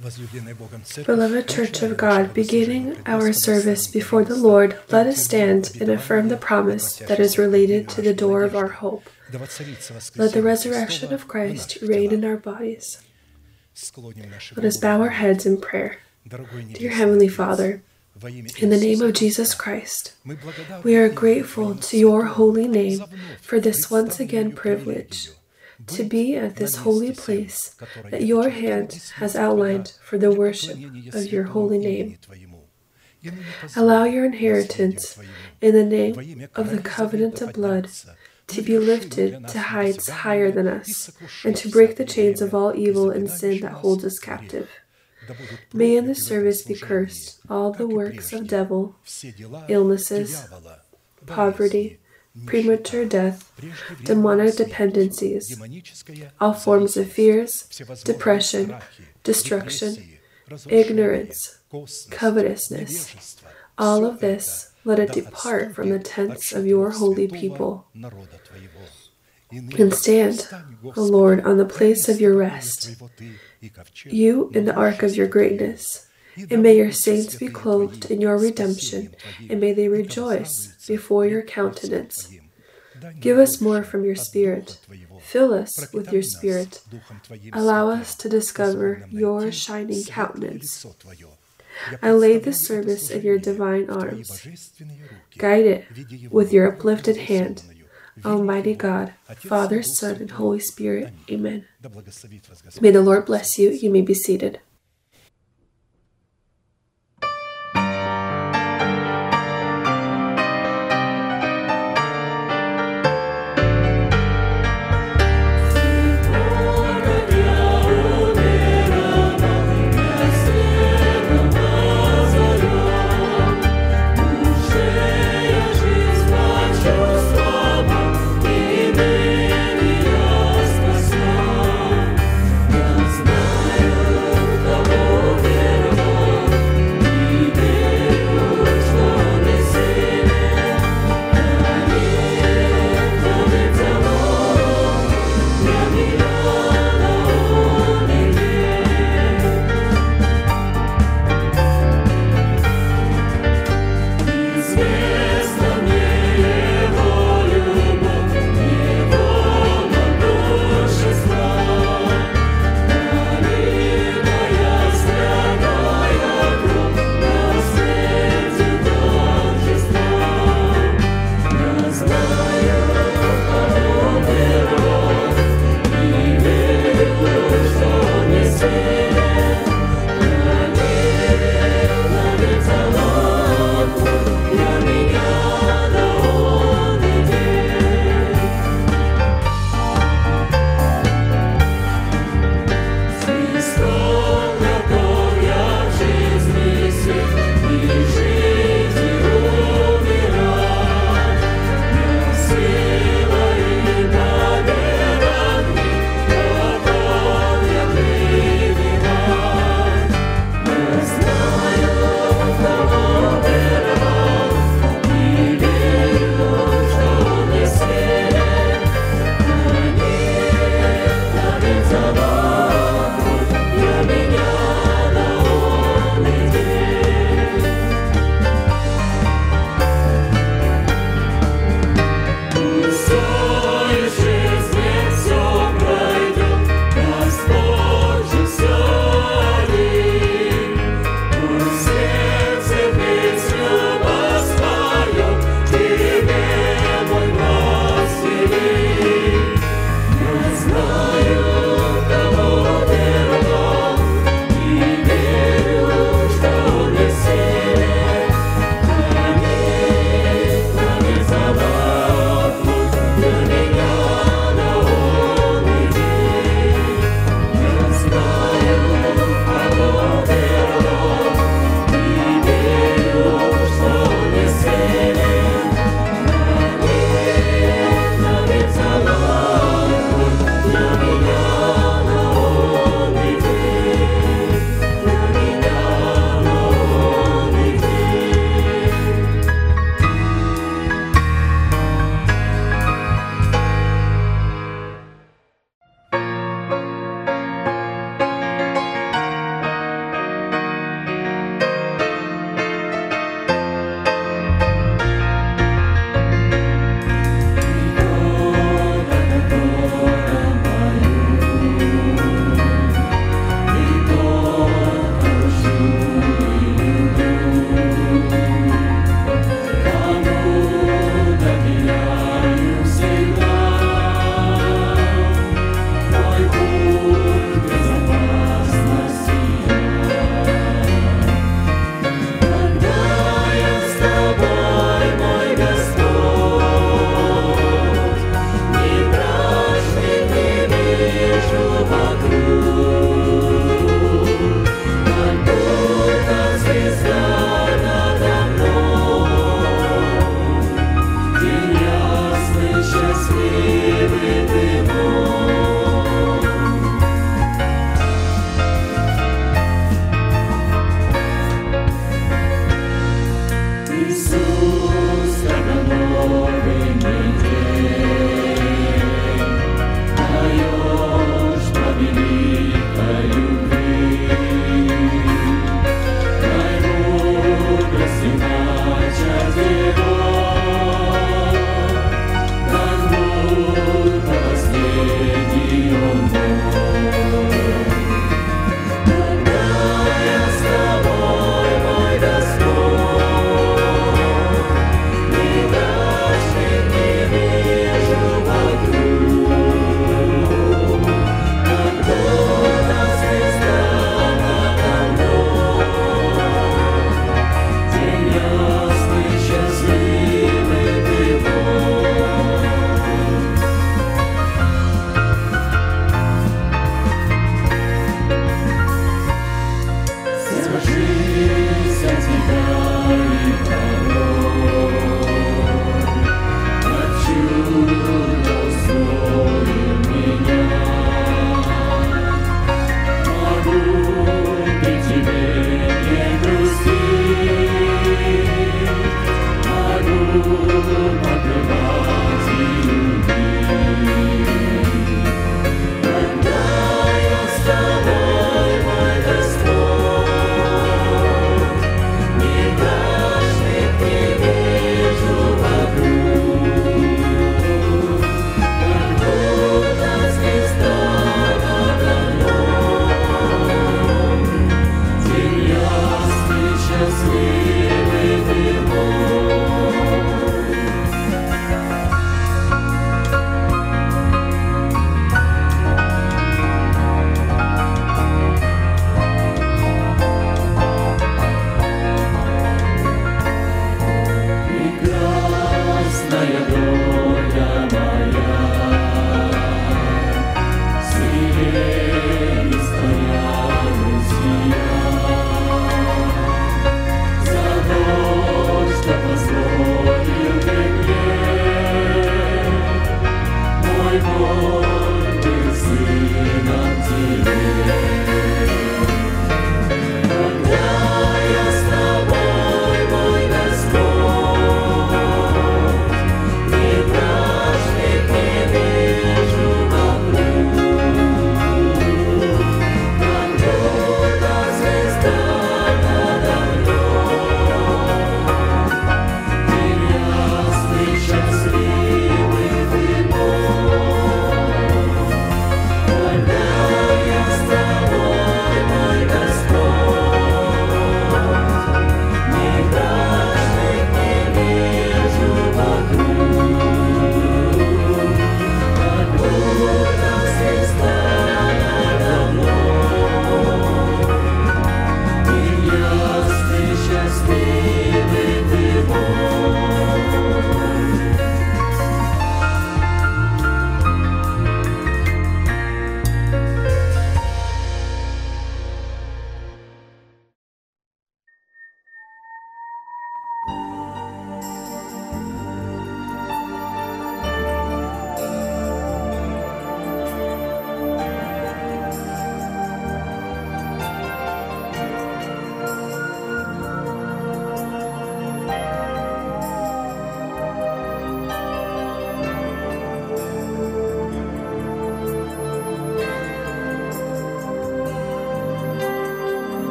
Beloved Church of God, beginning our service before the Lord, let us stand and affirm the promise that is related to the door of our hope. Let the resurrection of Christ reign in our bodies. Let us bow our heads in prayer. Dear Heavenly Father, in the name of Jesus Christ, we are grateful to your holy name for this once again privilege to be at this holy place that your hand has outlined for the worship of your holy name. Allow your inheritance in the name of the covenant of blood to be lifted to heights higher than us, and to break the chains of all evil and sin that holds us captive. May in this service be cursed all the works of devil, illnesses, poverty, premature death, demonic dependencies, all forms of fears, depression, destruction, ignorance, covetousness. All of this, let it depart from the tents of your holy people. And stand, O Lord, on the place of your rest, you in the ark of your greatness. And may your saints be clothed in your redemption, and may they rejoice before your countenance. Give us more from your Spirit. Fill us with your Spirit. Allow us to discover your shining countenance. I lay this service in your divine arms. Guide it with your uplifted hand. Almighty God, Father, Son, and Holy Spirit. Amen. May the Lord bless you. You may be seated.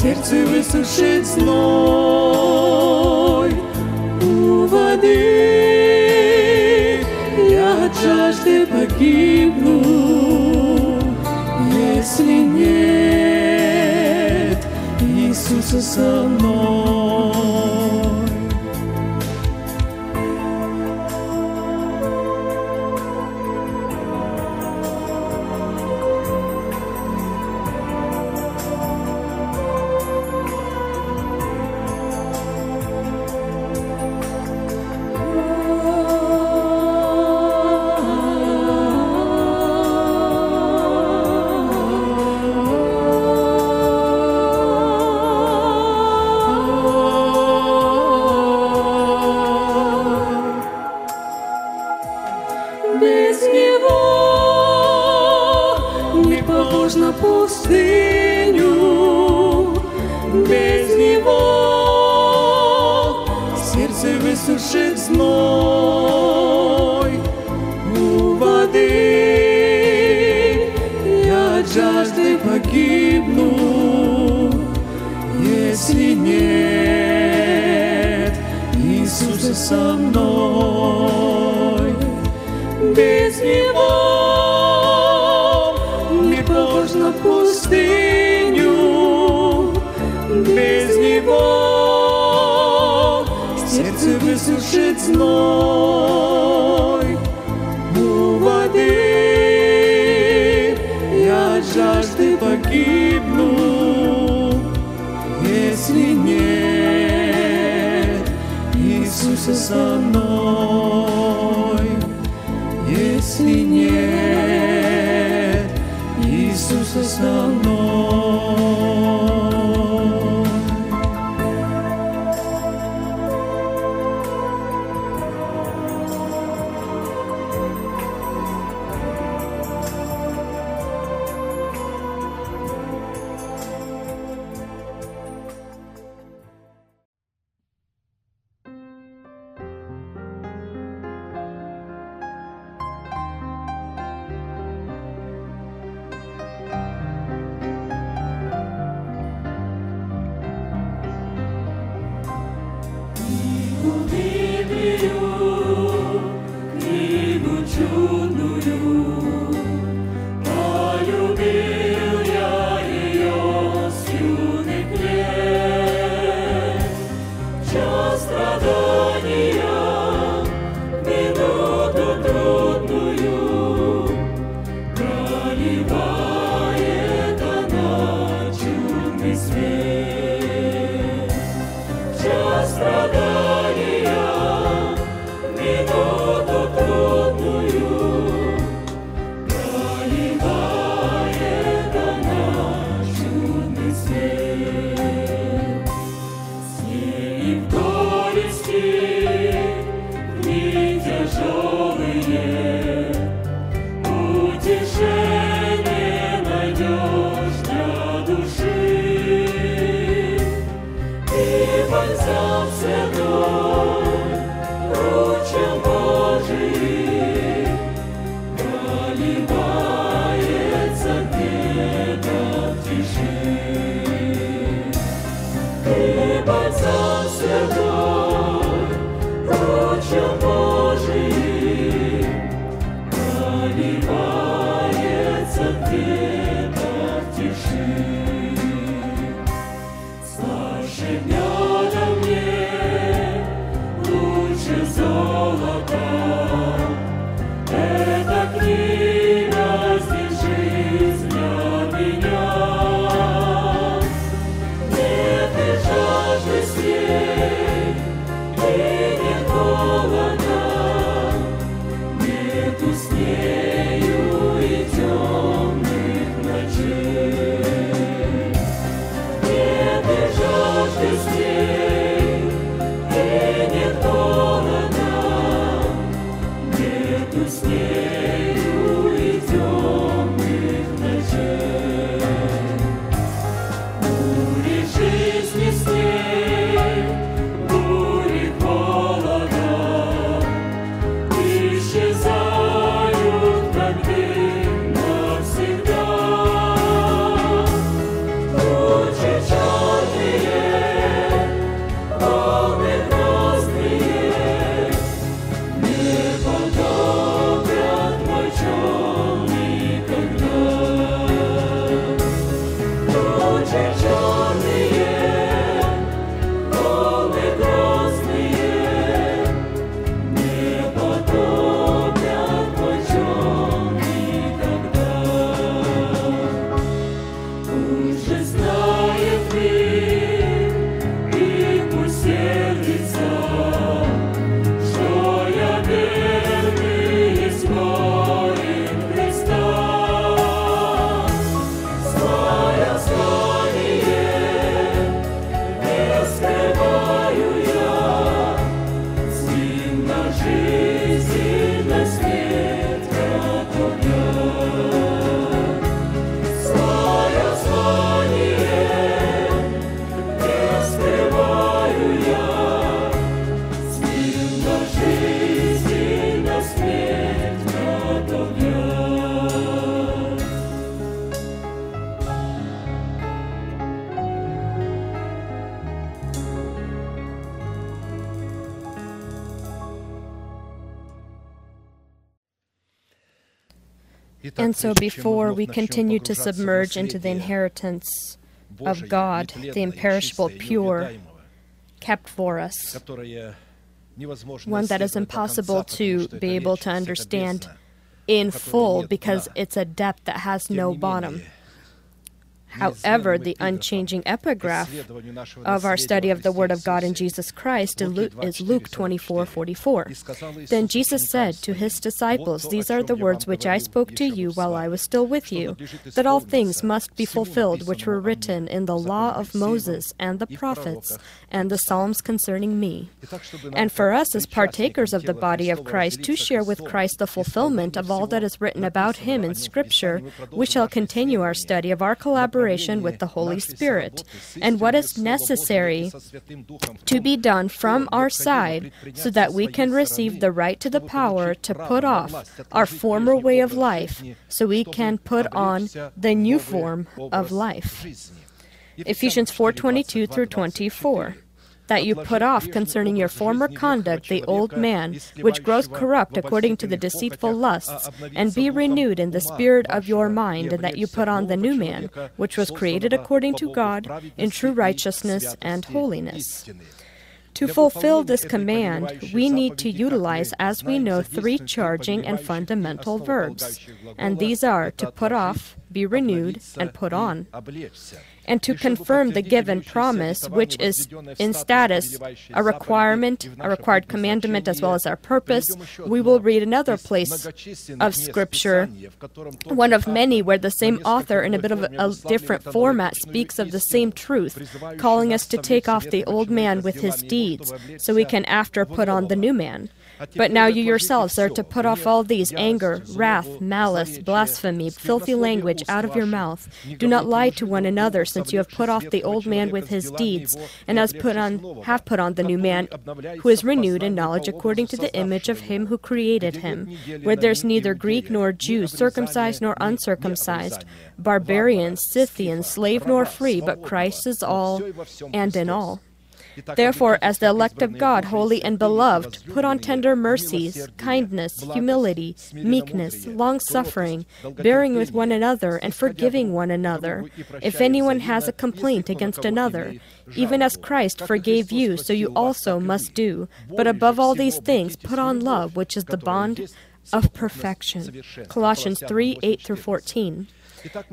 сердце высушит зной у воды. Я от жажды погибну, если нет Иисуса со мной. And so, before we continue to submerge into the inheritance of God, the imperishable, pure, kept for us, one that is impossible to be able to understand in full because it's a depth that has no bottom. However, the unchanging epigraph of our study of the Word of God in Jesus Christ is Luke 24 44. Then Jesus said to his disciples, These are the words which I spoke to you while I was still with you, that all things must be fulfilled which were written in the law of Moses and the prophets and the Psalms concerning me. And for us, as partakers of the body of Christ, to share with Christ the fulfillment of all that is written about him in Scripture, we shall continue our study of our collaboration collaboration with the Holy Spirit and what is necessary to be done from our side so that we can receive the right to the power to put off our former way of life so we can put on the new form of life. Ephesians 4:22 through 24 that you put off concerning your former conduct the old man, which grows corrupt according to the deceitful lusts, and be renewed in the spirit of your mind, and that you put on the new man, which was created according to God in true righteousness and holiness. To fulfill this command, we need to utilize, as we know, three charging and fundamental verbs. And these are to put off, be renewed, and put on. And to confirm the given promise, which is in status a requirement, a required commandment, as well as our purpose, we will read another place of Scripture, one of many where the same author, in a bit of a, different format, speaks of the same truth, calling us to take off the old man with his deeds, so we can after put on the new man. But now you yourselves are to put off all these anger, wrath, malice, blasphemy, filthy language out of your mouth. Do not lie to one another, since you have put off the old man with his deeds, and has put on have put on the new man, who is renewed in knowledge according to the image of him who created him, where there's neither Greek nor Jew, circumcised nor uncircumcised, barbarian, Scythian, slave nor free, but Christ is all and in all. Therefore, as the elect of God, holy and beloved, put on tender mercies, kindness, humility, meekness, long suffering, bearing with one another, and forgiving one another. If anyone has a complaint against another, even as Christ forgave you, so you also must do. But above all these things, put on love, which is the bond of perfection. Colossians 3 8 through 14.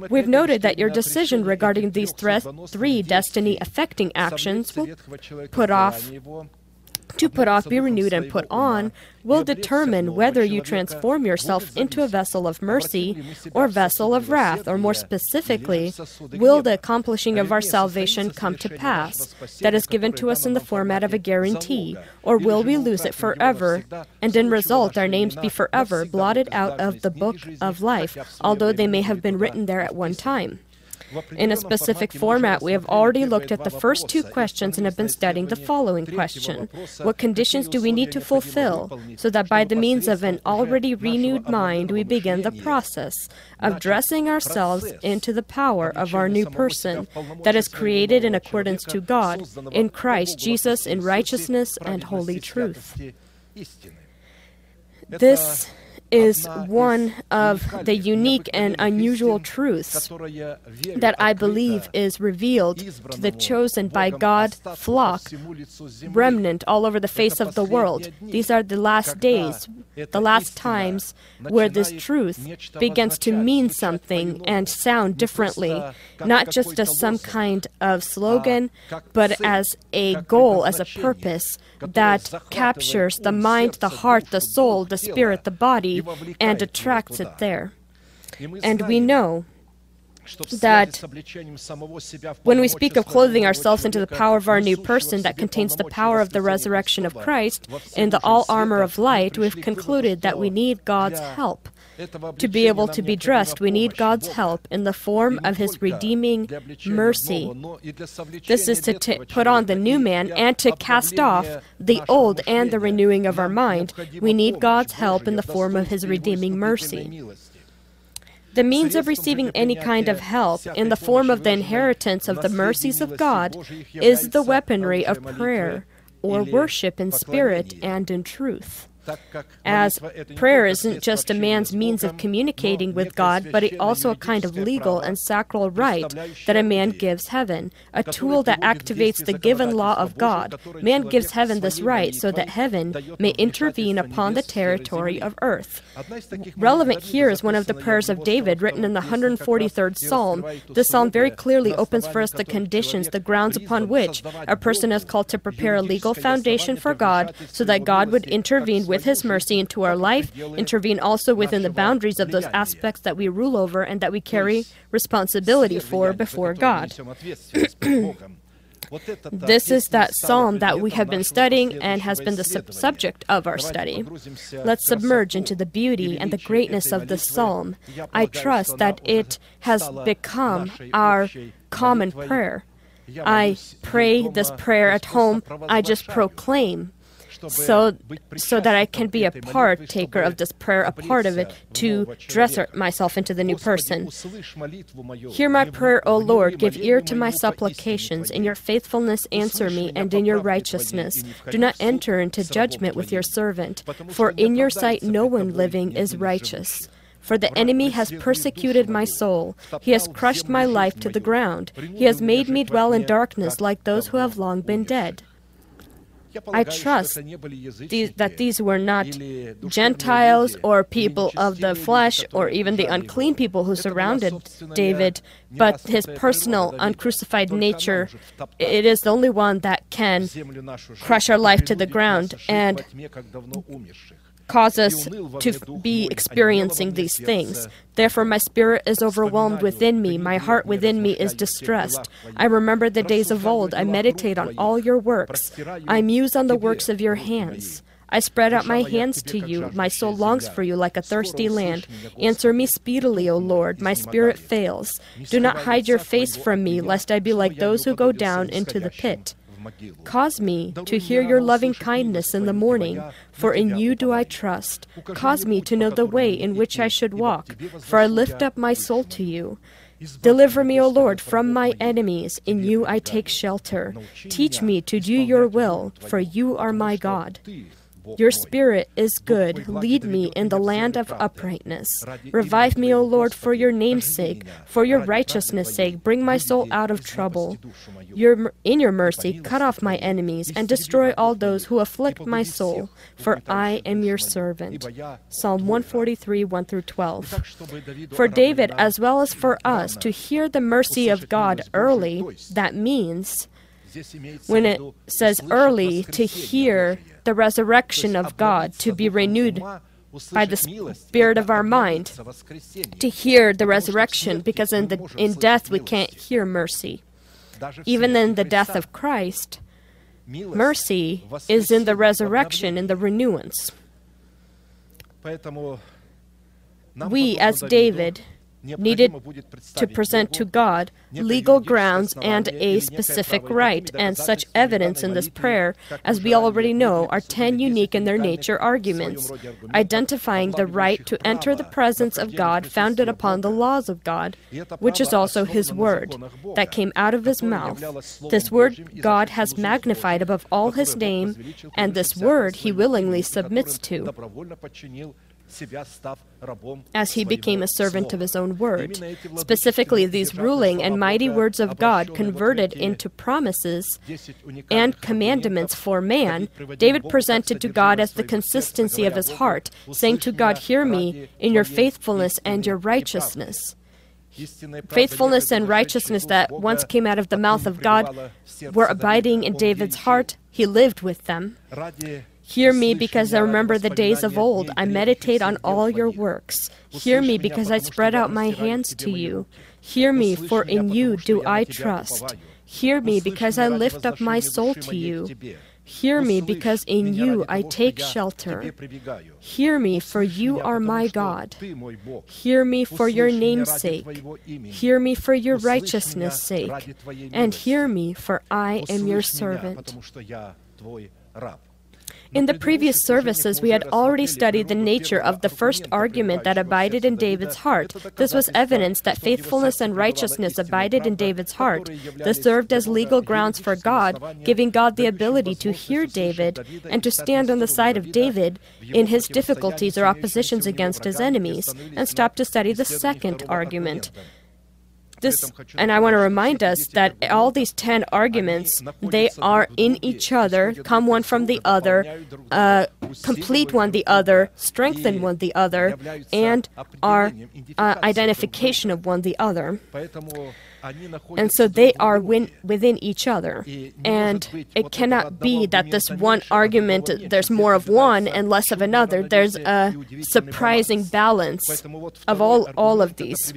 We've noted that your decision regarding these three destiny affecting actions will put off to put off, be renewed, and put on will determine whether you transform yourself into a vessel of mercy or vessel of wrath, or more specifically, will the accomplishing of our salvation come to pass that is given to us in the format of a guarantee, or will we lose it forever, and in result our names be forever blotted out of the book of life, although they may have been written there at one time? In a specific format, we have already looked at the first two questions and have been studying the following question What conditions do we need to fulfill so that by the means of an already renewed mind we begin the process of dressing ourselves into the power of our new person that is created in accordance to God in Christ Jesus in righteousness and holy truth? This is one of the unique and unusual truths that I believe is revealed to the chosen by God flock, remnant all over the face of the world. These are the last days, the last times where this truth begins to mean something and sound differently, not just as some kind of slogan, but as a goal, as a purpose that captures the mind, the heart, the soul, the spirit, the body, and attracts it there. And we know that when we speak of clothing ourselves into the power of our new person that contains the power of the resurrection of Christ in the all armor of light, we've concluded that we need God's help. To be able to be dressed, we need God's help in the form of His redeeming mercy. This is to t- put on the new man and to cast off the old and the renewing of our mind. We need God's help in the form of His redeeming mercy. The means of receiving any kind of help in the form of the inheritance of the mercies of God is the weaponry of prayer or worship in spirit and in truth as prayer isn't just a man's means of communicating with God, but it also a kind of legal and sacral right that a man gives heaven, a tool that activates the given law of God. Man gives heaven this right so that heaven may intervene upon the territory of earth. Relevant here is one of the prayers of David written in the 143rd Psalm. This psalm very clearly opens for us the conditions, the grounds upon which a person is called to prepare a legal foundation for God so that God would intervene with His mercy into our life, intervene also within the boundaries of those aspects that we rule over and that we carry responsibility for before God. This is that psalm that we have been studying and has been the sub- subject of our study. Let's submerge into the beauty and the greatness of this psalm. I trust that it has become our common prayer. I pray this prayer at home, I just proclaim so so that I can be a partaker of this prayer, a part of it, to dress myself into the new person. Hear my prayer, O Lord. Give ear to my supplications. In your faithfulness, answer me, and in your righteousness. Do not enter into judgment with your servant, for in your sight no one living is righteous. For the enemy has persecuted my soul. He has crushed my life to the ground. He has made me dwell in darkness like those who have long been dead. I trust that these were not Gentiles or people of the flesh or even the unclean people who surrounded David, but his personal, uncrucified nature. It is the only one that can crush our life to the ground and cause us to be experiencing these things. Therefore, my spirit is overwhelmed within me, my heart within me is distressed. I remember the days of old, I meditate on all your works, I muse on the works of your hands. I spread out my hands to you. My soul longs for you like a thirsty land. Answer me speedily, O Lord. My spirit fails. Do not hide your face from me, lest I be like those who go down into the pit. Cause me to hear your loving kindness in the morning, for in you do I trust. Cause me to know the way in which I should walk, for I lift up my soul to you. Deliver me, O Lord, from my enemies. In you I take shelter. Teach me to do your will, for you are my God. Your spirit is good. Lead me in the land of uprightness. Revive me, O Lord, for your name's sake, for your righteousness' sake. Bring my soul out of trouble. Your, in your mercy, cut off my enemies and destroy all those who afflict my soul, for I am your servant. Psalm 143, 1 through 12. For David, as well as for us, to hear the mercy of God early, that means when it says early, to hear the resurrection of God, to be renewed by the spirit of our mind, to hear the resurrection, because in, the, in death we can't hear mercy. Even in the death of Christ, mercy is in the resurrection, in the renewance. We, as David, needed to present to God legal grounds and a specific right, and such evidence in this prayer, as we already know, are ten unique in their nature arguments, identifying the right to enter the presence of God founded upon the laws of God, which is also His Word, that came out of His mouth. This Word God has magnified above all His name, and this Word He willingly submits to as he became a servant of his own word. Specifically, these ruling and mighty words of God converted into promises and commandments for man, David presented to God as the consistency of his heart, saying to God, Hear me in your faithfulness and your righteousness. Faithfulness and righteousness that once came out of the mouth of God were abiding in David's heart. He lived with them. Hear me because I remember the days of old. I meditate on all your works. Hear me because I spread out my hands to you. Hear me, for in you do I trust. Hear me because I lift up my soul to you. Hear me because in you I take shelter. Hear me, for you are my God. Hear me for your name's sake. Hear me for your righteousness' sake. And hear me, for I am your servant. In the previous services, we had already studied the nature of the first argument that abided in David's heart. This was evidence that faithfulness and righteousness abided in David's heart. This served as legal grounds for God, giving God the ability to hear David and to stand on the side of David in his difficulties or oppositions against his enemies, and stop to study the second argument this, and I want to remind us that all these 10 arguments, they are in each other, come one from the other, uh, complete one the other, strengthen one the other, and are uh, identification of one the other. And so they are win- within each other. And it cannot be that this one argument, there's more of one and less of another. There's a surprising balance of all, all of these.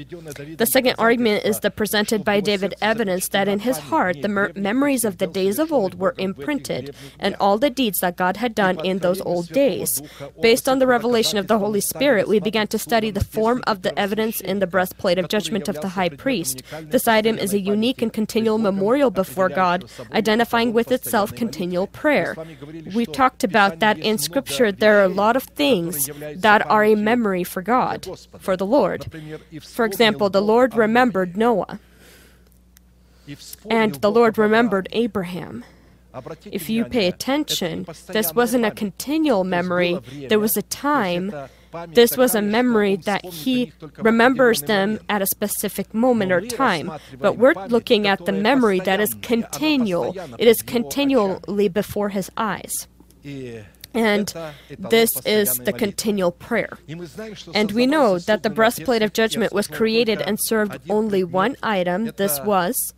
The second argument is the presented by David evidence that in his heart the mer- memories of the days of old were imprinted and all the deeds that God had done in those old days. Based on the revelation of the Holy Spirit, we began to study the form of the evidence in the breastplate of judgment of the high priest. This item is a unique and continual memorial before God, identifying with itself continual prayer. We've talked about that in Scripture there are a lot of things that are a memory for God, for the Lord. For example, the Lord remembered Noah, and the Lord remembered Abraham. If you pay attention, this wasn't a continual memory. There was a time This was a memory that he remembers them at a specific moment or time. But we're looking at the memory that is continual, it is continually before his eyes. And this is the continual prayer. And we know that the breastplate of judgment was created and served only one item. This was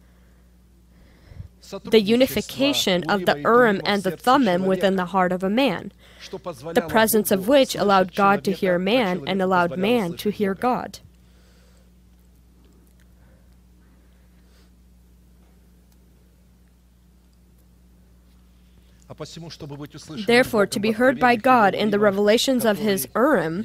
the unification of the Urim and the Thummim within the heart of a man, the presence of which allowed God to hear man and allowed man to hear God. Therefore, to be heard by God in the revelations of His Urim,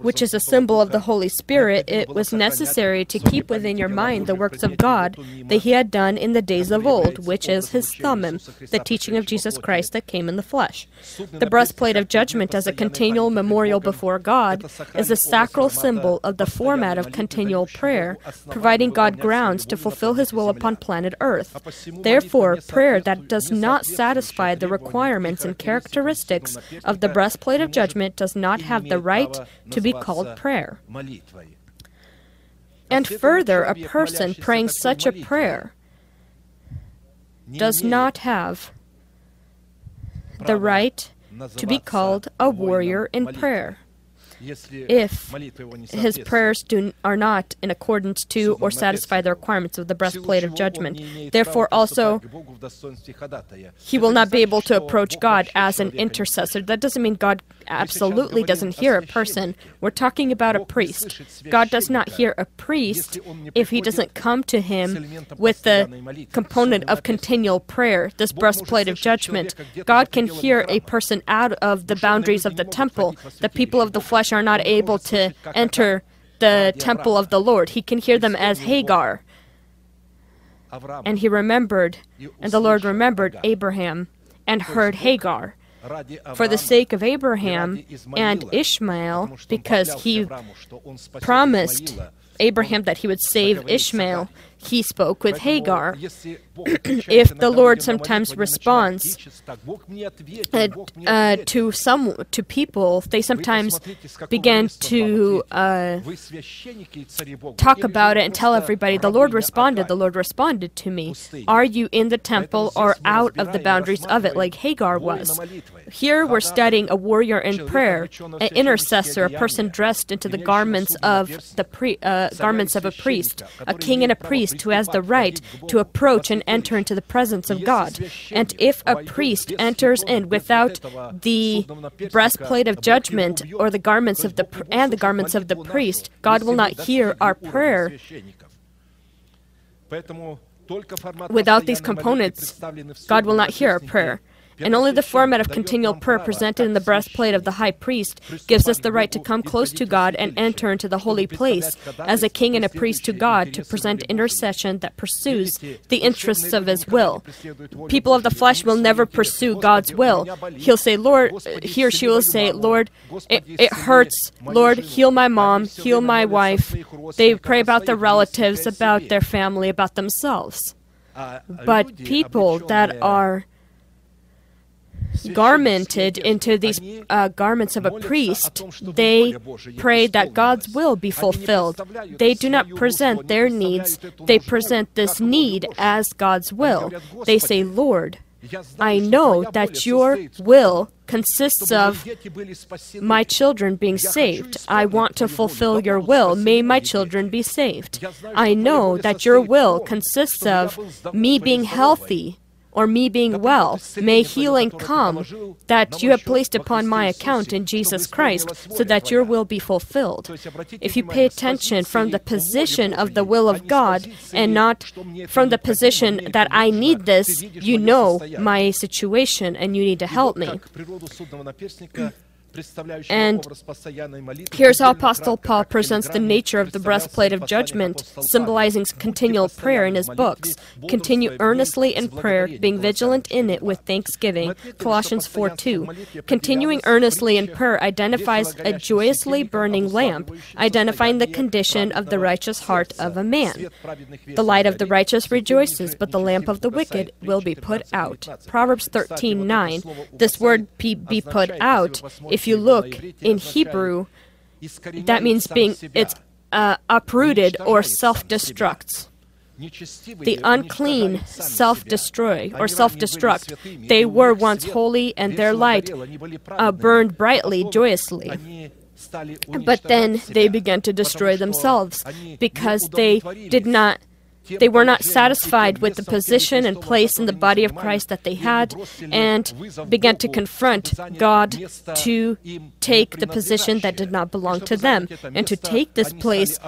which is a symbol of the Holy Spirit, it was necessary to keep within your mind the works of God that He had done in the days of old, which is His Thummim, the teaching of Jesus Christ that came in the flesh. The breastplate of judgment as a continual memorial before God is a sacral symbol of the format of continual prayer, providing God grounds to fulfill His will upon planet Earth. Therefore, prayer that does not satisfy the requirements and characteristics of the breastplate of judgment does not have the right to be called prayer. And further, a person praying such a prayer does not have the right to be called a warrior in prayer if his prayers do, are not in accordance to or satisfy the requirements of the breastplate of judgment. Therefore, also, he will not be able to approach God as an intercessor. That doesn't mean God absolutely doesn't hear a person. We're talking about a priest. God does not hear a priest if he doesn't come to him with the component of continual prayer, this breastplate of judgment. God can hear a person out of the boundaries of the temple. The people of the flesh are not able to enter the temple of the Lord. He can hear them as Hagar. And he remembered, and the Lord remembered Abraham and heard Hagar for the sake of Abraham and Ishmael, because he promised Abraham that he would save Ishmael, he spoke with Hagar. if the Lord sometimes responds uh, uh, to some to people, they sometimes begin to uh, talk about it and tell everybody. The Lord responded. The Lord responded to me. Are you in the temple or out of the boundaries of it, like Hagar was? Here we're studying a warrior in prayer, an intercessor, a person dressed into the garments of the pre- uh, garments of a priest, a king and a priest who has the right to approach and enter into the presence of God. And if a priest enters in without the breastplate of judgment or the garments of the and the garments of the priest, God will not hear our prayer. Without these components, God will not hear our prayer. And only the format of continual prayer presented in the breastplate of the high priest gives us the right to come close to God and enter into the holy place as a king and a priest to God to present intercession that pursues the interests of his will. People of the flesh will never pursue God's will. He'll say, Lord, he or she will say, Lord, it, it hurts. Lord, heal my mom, heal my wife. They pray about their relatives, about their family, about themselves. But people that are garmented into these uh, garments of a priest, they pray that God's will be fulfilled. They do not present their needs, they present this need as God's will. They say, Lord, I know that your will consists of my children being saved. I want to fulfill your will. May my children be saved. I know that your will consists of me being healthy or me being well. May healing come that you have placed upon my account in Jesus Christ so that your will be fulfilled. If you pay attention from the position of the will of God and not from the position that I need this, you know my situation and you need to help me. And here's how Apostle Paul presents the nature of the breastplate of judgment, symbolizing continual prayer in his books. Continue earnestly in prayer, being vigilant in it with thanksgiving. Colossians 4 2. Continuing earnestly in prayer identifies a joyously burning lamp, identifying the condition of the righteous heart of a man. The light of the righteous rejoices, but the lamp of the wicked will be put out. Proverbs 13 9. This word be, be put out, if if you look in Hebrew, that means being it's uh, uprooted or self-destructs. The unclean self destroy or self destruct. They were once holy and their light uh, burned brightly, joyously. But then they began to destroy themselves because they did not they were not satisfied with the position and place in the body of Christ that they had and began to confront God to take the position that did not belong to them. And to take this place,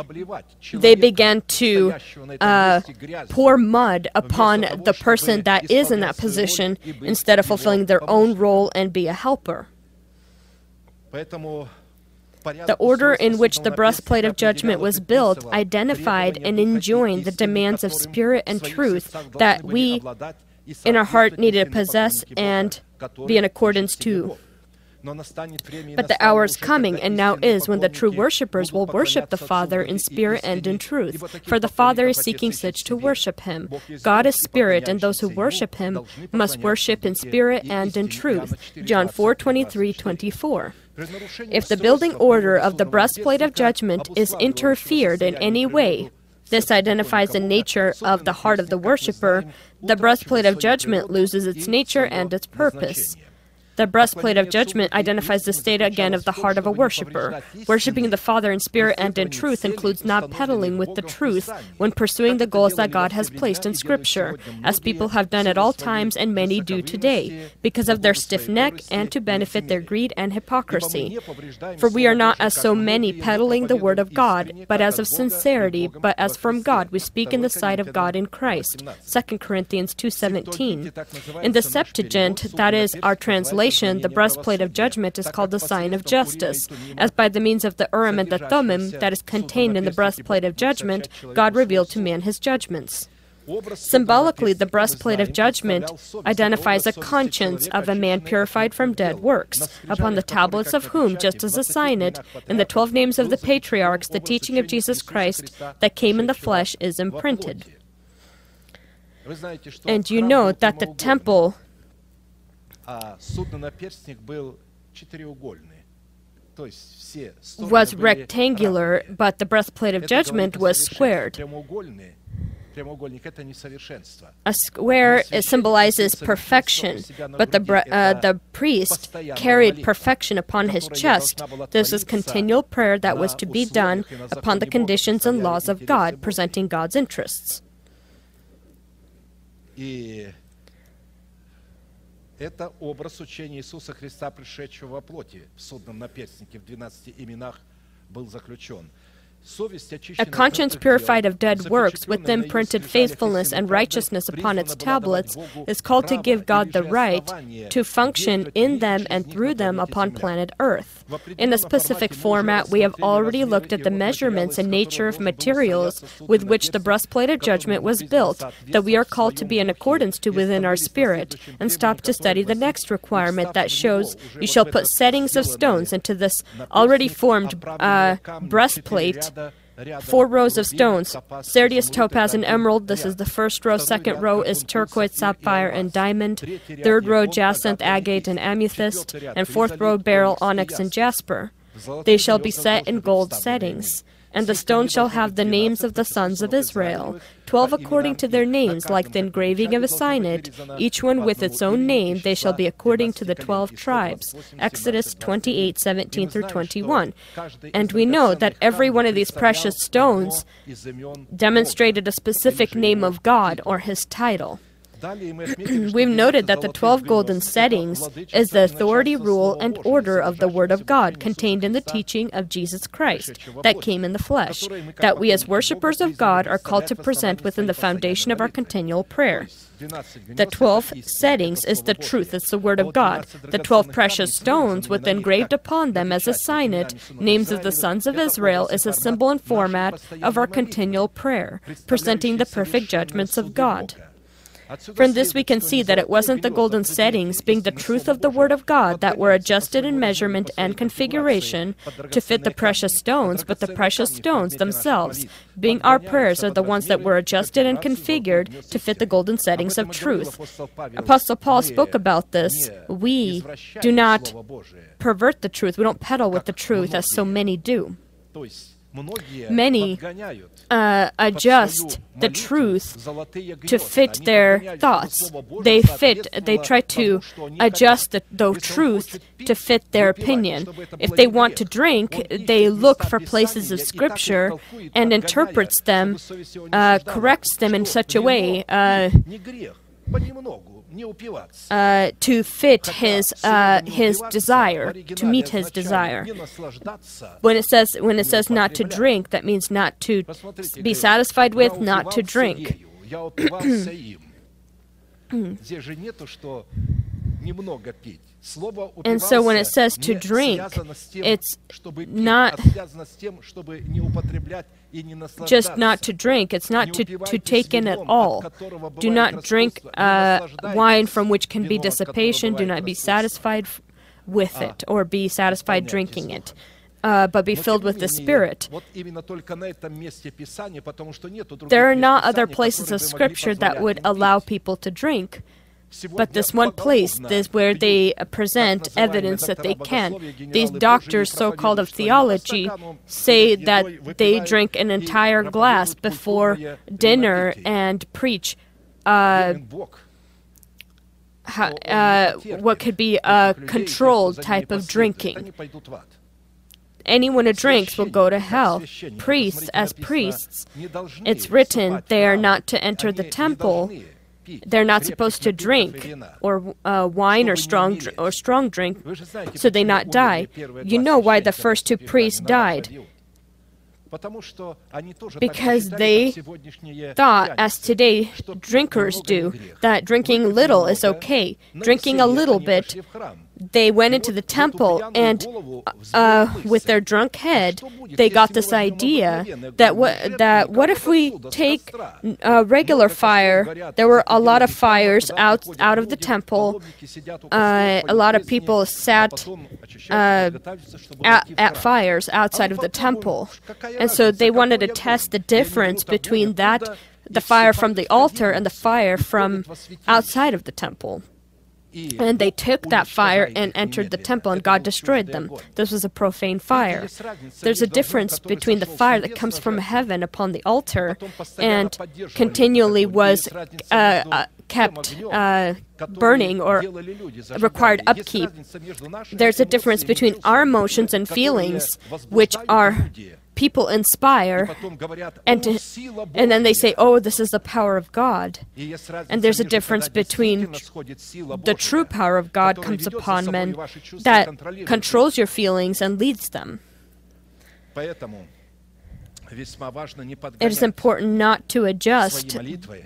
they began to uh, pour mud upon the person that is in that position instead of fulfilling their own role and be a helper. The order in which the breastplate of judgment was built identified and enjoined the demands of spirit and truth that we in our heart needed to possess and be in accordance to. But the hour is coming, and now is, when the true worshippers will worship the Father in spirit and in truth. For the Father is seeking such to worship him. God is spirit, and those who worship him must worship in spirit and in truth. John 4 23 24. If the building order of the breastplate of judgment is interfered in any way, this identifies the nature of the heart of the worshipper, the breastplate of judgment loses its nature and its purpose. The breastplate of judgment identifies the state again of the heart of a worshiper. Worshipping the Father in spirit and in truth includes not peddling with the truth when pursuing the goals that God has placed in Scripture, as people have done at all times and many do today, because of their stiff neck and to benefit their greed and hypocrisy. For we are not as so many peddling the word of God, but as of sincerity, but as from God we speak in the sight of God in Christ. 2 Corinthians 2:17. In the Septuagint, that is our translation the breastplate of judgment is called the sign of justice, as by the means of the Urim and the Thummim that is contained in the breastplate of judgment, God revealed to man his judgments. Symbolically, the breastplate of judgment identifies a conscience of a man purified from dead works, upon the tablets of whom, just as a signet, in the twelve names of the patriarchs, the teaching of Jesus Christ that came in the flesh is imprinted. And you know that the temple was rectangular, but the breastplate of judgment was squared. A square symbolizes perfection, but the, uh, the priest carried perfection upon his chest. This was continual prayer that was to be done upon the conditions and laws of God, presenting God's interests. Это образ учения Иисуса Христа, пришедшего во плоти, в судном наперстнике в 12 именах был заключен. A conscience purified of dead works, with imprinted faithfulness and righteousness upon its tablets, is called to give God the right to function in them and through them upon planet Earth. In a specific format, we have already looked at the measurements and nature of materials with which the breastplate of judgment was built, that we are called to be in accordance to within our spirit, and stop to study the next requirement that shows you shall put settings of stones into this already formed uh, breastplate Four rows of stones sardius, topaz, and emerald. This is the first row. Second row is turquoise, sapphire, and diamond. Third row, jacinth, agate, and amethyst. And fourth row, beryl, onyx, and jasper. They shall be set in gold settings. And the stone shall have the names of the sons of Israel, twelve according to their names, like the engraving of a signet, each one with its own name, they shall be according to the twelve tribes. Exodus 28 17 through 21. And we know that every one of these precious stones demonstrated a specific name of God or his title. We've noted that the 12 golden settings is the authority, rule, and order of the Word of God contained in the teaching of Jesus Christ that came in the flesh, that we as worshippers of God are called to present within the foundation of our continual prayer. The 12 settings is the truth, it's the Word of God. The 12 precious stones with engraved upon them as a signet, names of the sons of Israel, is a symbol and format of our continual prayer, presenting the perfect judgments of God. From this, we can see that it wasn't the golden settings, being the truth of the Word of God, that were adjusted in measurement and configuration to fit the precious stones, but the precious stones themselves, being our prayers, are the ones that were adjusted and configured to fit the golden settings of truth. Apostle Paul spoke about this. We do not pervert the truth, we don't peddle with the truth as so many do. Many uh, adjust the truth to fit their thoughts. They fit, they try to adjust the, the truth to fit their opinion. If they want to drink, they look for places of scripture and interprets them, uh, corrects them in such a way. Uh, uh, to fit his uh, his desire, to meet his desire. When it says when it says not to drink, that means not to be satisfied with, not to drink. And so when it says to drink, it's not just not to drink, it's not to, to take in at all. Do not drink uh, wine from which can be dissipation, do not be satisfied with it or be satisfied drinking it. Uh, but be filled with the Spirit. There are not other places of Scripture that would allow people to drink but this one place is where they present evidence that they can. These doctors, so called of theology, say that they drink an entire glass before dinner and preach. Uh, uh, what could be a controlled type of drinking. Anyone who drinks will go to hell. Priests, as priests, it's written they are not to enter the temple they're not supposed to drink or uh, wine or strong dr- or strong drink, so they not die. You know why the first two priests died? Because they thought, as today drinkers do, that drinking little is okay. Drinking a little bit they went into the temple and uh, with their drunk head they got this idea that what that what if we take a regular fire? There were a lot of fires out out of the temple. Uh, a lot of people sat uh, at, at fires outside of the temple. And so they wanted to test the difference between that the fire from the altar and the fire from outside of the temple and they took that fire and entered the temple, and God destroyed them. This was a profane fire. There's a difference between the fire that comes from heaven upon the altar and continually was uh, uh, kept uh, burning or required upkeep. There's a difference between our emotions and feelings, which are people inspire and, to, and then they say, oh, this is the power of God. And there's a difference between the true power of God comes upon men that controls your feelings and leads them. It is important not to adjust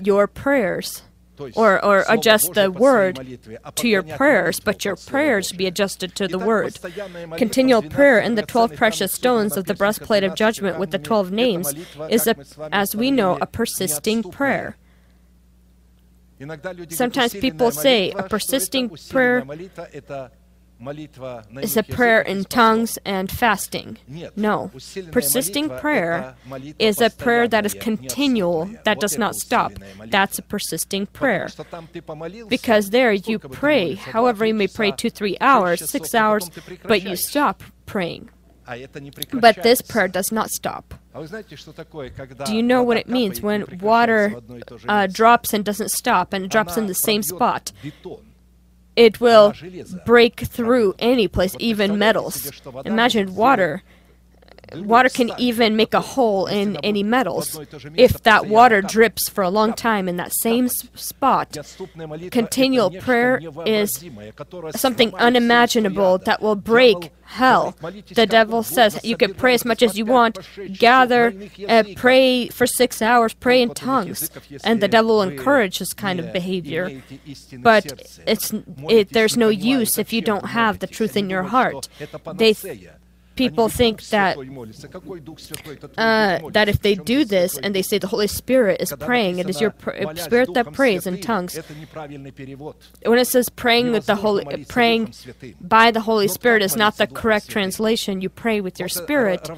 your prayers or, or adjust the word to your prayers, but your prayers be adjusted to the word. Continual prayer in the 12 precious stones of the breastplate of judgment with the 12 names is, a, as we know, a persisting prayer. Sometimes people say a persisting prayer is a prayer in tongues and fasting. No. Persisting prayer is a prayer that is continual, that does not stop. That's a persisting prayer. Because there you pray, however, you may pray two, three hours, six hours, but you stop praying. But this prayer does not stop. Do you know what it means when water uh, drops and doesn't stop and drops in the same spot? It will break through any place, even metals. Imagine water. Water can even make a hole in any metals. If that water drips for a long time in that same spot, continual prayer is something unimaginable that will break hell. The devil says you can pray as much as you want, gather, uh, pray for six hours, pray in tongues, and the devil will encourage this kind of behavior. But it's it, there's no use if you don't have the truth in your heart. They people think that uh, that if they do this and they say the Holy Spirit is praying, it is your pr- spirit that prays in tongues. When it says praying with the Holy, praying by the Holy Spirit is not the correct translation. You pray with your spirit.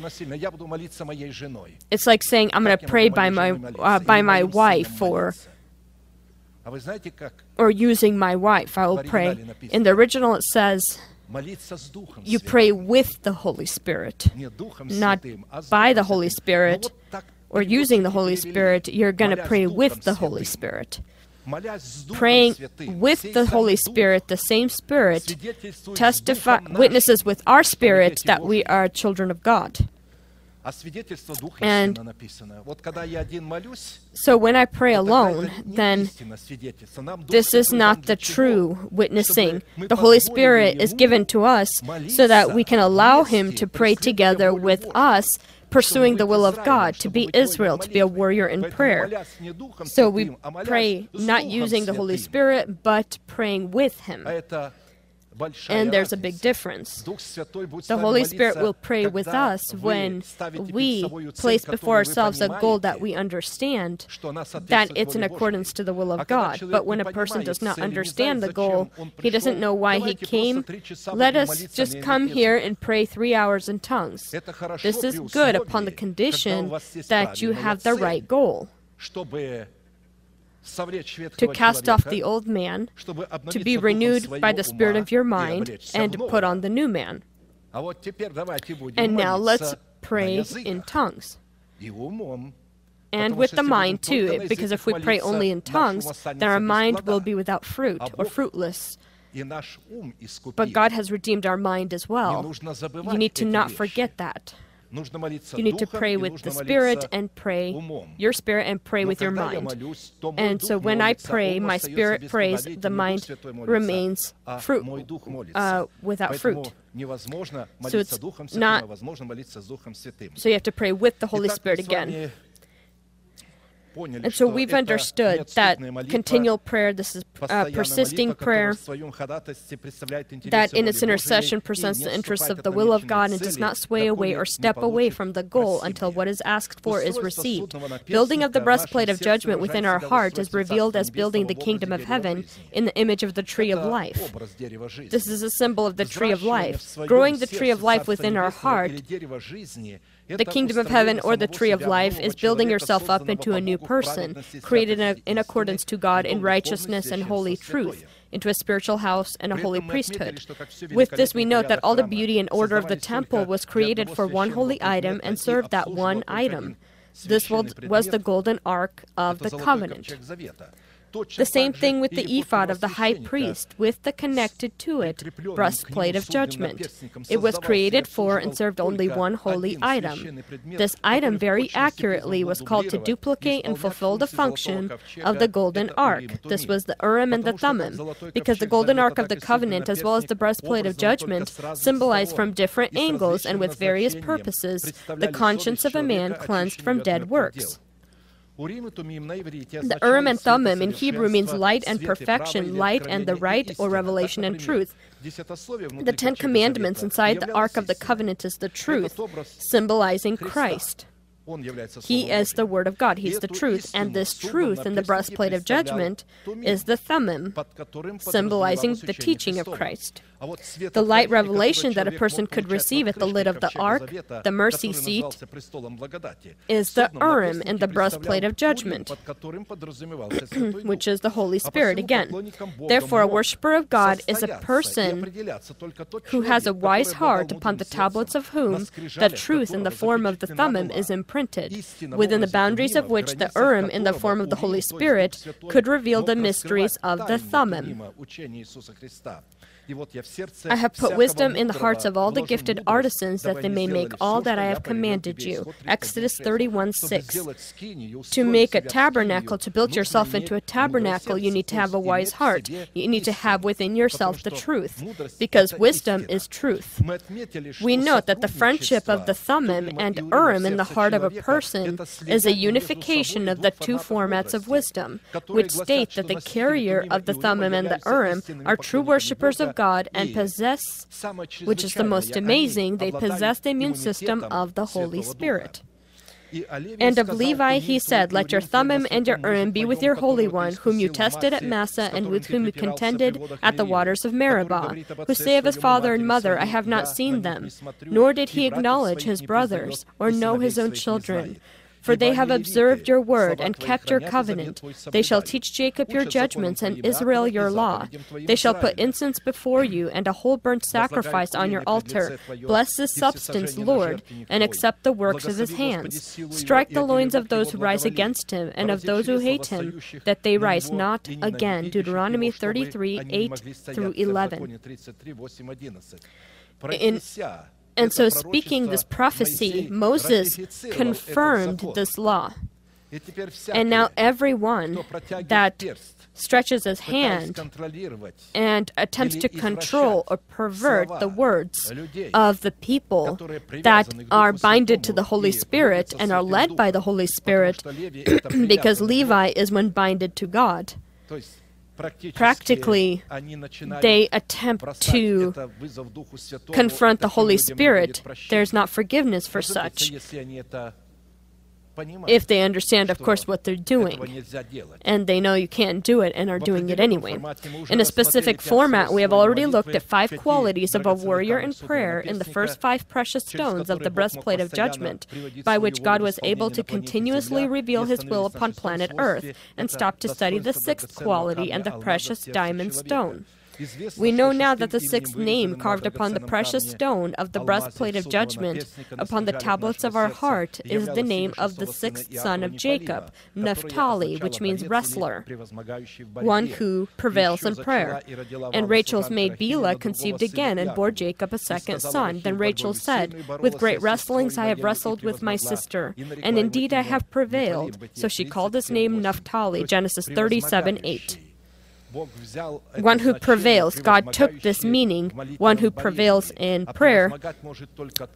It's like saying I'm going to pray by my uh, by my wife or or using my wife. I will pray. In the original, it says you pray with the Holy Spirit, not by the Holy Spirit or using the Holy Spirit. You're going to pray with the Holy Spirit. Praying with the Holy Spirit, the same Spirit, testify, witnesses with our spirit that we are children of God. And so when I pray alone, then this is not the true witnessing. The Holy Spirit is given to us so that we can allow Him to pray together with us pursuing the will of God, to be Israel, to be a warrior in prayer. So we pray not using the Holy Spirit, but praying with Him. And there's a big difference. The Holy Spirit will pray with us when we place before ourselves a goal that we understand that it's in accordance to the will of God. But when a person does not understand the goal, he doesn't know why he came, let us just come here and pray three hours in tongues. This is good upon the condition that you have the right goal to cast off the old man, to be renewed by the spirit of your mind, and put on the new man. And now let's pray in tongues. And with the mind too, because if we pray only in tongues, then our mind will be without fruit or fruitless. But God has redeemed our mind as well. You need to not forget that. You need to pray with the spirit and pray your spirit and pray with your mind. And so when I pray, my spirit prays, the mind remains fruit, uh, without fruit. So it's not. So you have to pray with the Holy Spirit again. And so we've understood that continual prayer, this is uh, persisting prayer, that in its intercession presents the interests of the will of God and does not sway away or step away from the goal until what is asked for is received. Building of the breastplate of judgment within our heart is revealed as building the kingdom of heaven in the image of the tree of life. This is a symbol of the tree of life. Growing the tree of life within our heart the kingdom of heaven or the tree of life is building yourself up into a new person, created in, in accordance to God in righteousness and holy truth into a spiritual house and a holy priesthood. With this, we note that all the beauty and order of the temple was created for one holy item and served that one item. This was the golden ark of the covenant. The same thing with the ephod of the high priest, with the connected to it breastplate of judgment. It was created for and served only one holy item. This item very accurately was called to duplicate and fulfill the function of the golden ark. This was the Urim and the Thummim, because the golden ark of the covenant, as well as the breastplate of judgment, symbolized from different angles and with various purposes the conscience of a man cleansed from dead works. The Urim and Thummim in Hebrew means light and perfection, light and the right, or revelation and truth. The Ten Commandments inside the Ark of the Covenant is the truth, symbolizing Christ. He is the Word of God. He's the truth. And this truth in the breastplate of judgment is the Thummim, symbolizing the teaching of Christ. The light revelation that a person could receive at the lid of the ark, the mercy seat, is the Urim in the breastplate of judgment, which is the Holy Spirit again. Therefore, a worshiper of God is a person who has a wise heart upon the tablets of whom the truth in the form of the Thummim is imprinted, within the boundaries of which the Urim in the form of the Holy Spirit could reveal the mysteries of the Thummim. I have put wisdom in the hearts of all the gifted artisans that they may make all that I have commanded you. Exodus 31 6. To make a tabernacle, to build yourself into a tabernacle, you need to have a wise heart. You need to have within yourself the truth, because wisdom is truth. We note that the friendship of the Thummim and Urim in the heart of a person is a unification of the two formats of wisdom, which state that the carrier of the Thummim and the Urim are true worshippers of of God and possess, which is the most amazing, they possess the immune system of the Holy Spirit. And of Levi he said, Let your Thummim and your Urim be with your Holy One, whom you tested at Massah, and with whom you contended at the waters of Meribah, who say of his father and mother, I have not seen them. Nor did he acknowledge his brothers, or know his own children. For they have observed your word and kept your covenant. They shall teach Jacob your judgments and Israel your law. They shall put incense before you and a whole burnt sacrifice on your altar. Bless this substance, Lord, and accept the works of his hands. Strike the loins of those who rise against him and of those who hate him, that they rise not again. Deuteronomy 33 8 through 11. In and so, speaking this prophecy, Moses confirmed this law. And now, everyone that stretches his hand and attempts to control or pervert the words of the people that are binded to the Holy Spirit and are led by the Holy Spirit, because Levi is one binded to God practically they attempt to confront the Holy Spirit. There's not forgiveness for such if they understand, of course, what they're doing. And they know you can't do it and are doing it anyway. In a specific format, we have already looked at five qualities of a warrior in prayer in the first five precious stones of the breastplate of judgment, by which God was able to continuously reveal his will upon planet Earth, and stop to study the sixth quality and the precious diamond stone. We know now that the sixth name carved upon the precious stone of the breastplate of judgment upon the tablets of our heart is the name of the sixth son of Jacob, Naphtali, which means wrestler, one who prevails in prayer. And Rachel's maid Bilhah conceived again and bore Jacob a second son. Then Rachel said, With great wrestlings I have wrestled with my sister, and indeed I have prevailed. So she called his name Naphtali, Genesis 37 8 one who prevails. God took this meaning, one who prevails in prayer,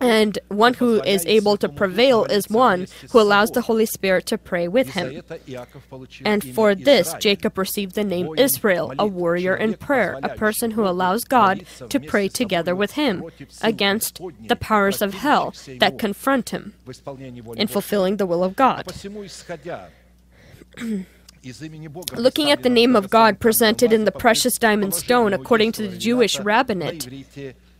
and one who is able to prevail is one who allows the Holy Spirit to pray with him. And for this, Jacob received the name Israel, a warrior in prayer, a person who allows God to pray together with him against the powers of hell that confront him in fulfilling the will of God. Looking at the name of God presented in the precious diamond stone according to the Jewish rabbinate,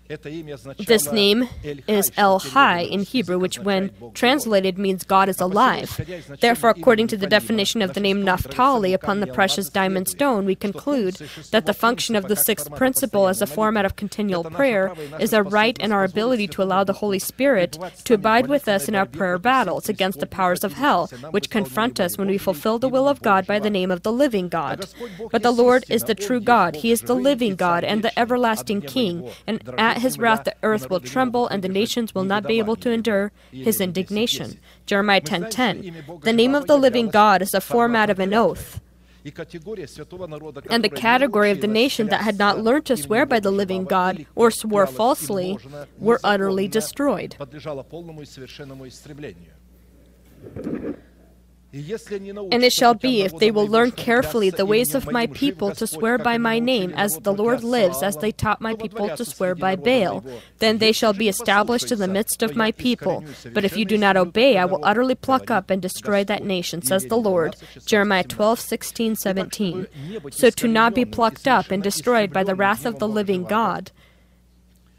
this name is El Hai in Hebrew, which, when translated, means God is alive. Therefore, according to the definition of the name Naphtali upon the precious diamond stone, we conclude that the function of the sixth principle as a format of continual prayer is our right and our ability to allow the Holy Spirit to abide with us in our prayer battles against the powers of hell, which confront us when we fulfill the will of God by the name of the living God. But the Lord is the true God, He is the living God and the everlasting King, and at at his wrath the earth will tremble, and the nations will not be able to endure his indignation. Jeremiah 10:10. The name of the living God is a format of an oath. And the category of the nation that had not learned to swear by the living God or swore falsely were utterly destroyed. And it shall be, if they will learn carefully the ways of my people to swear by my name, as the Lord lives, as they taught my people to swear by Baal, then they shall be established in the midst of my people. But if you do not obey, I will utterly pluck up and destroy that nation, says the Lord. Jeremiah 12, 16, 17. So to not be plucked up and destroyed by the wrath of the living God,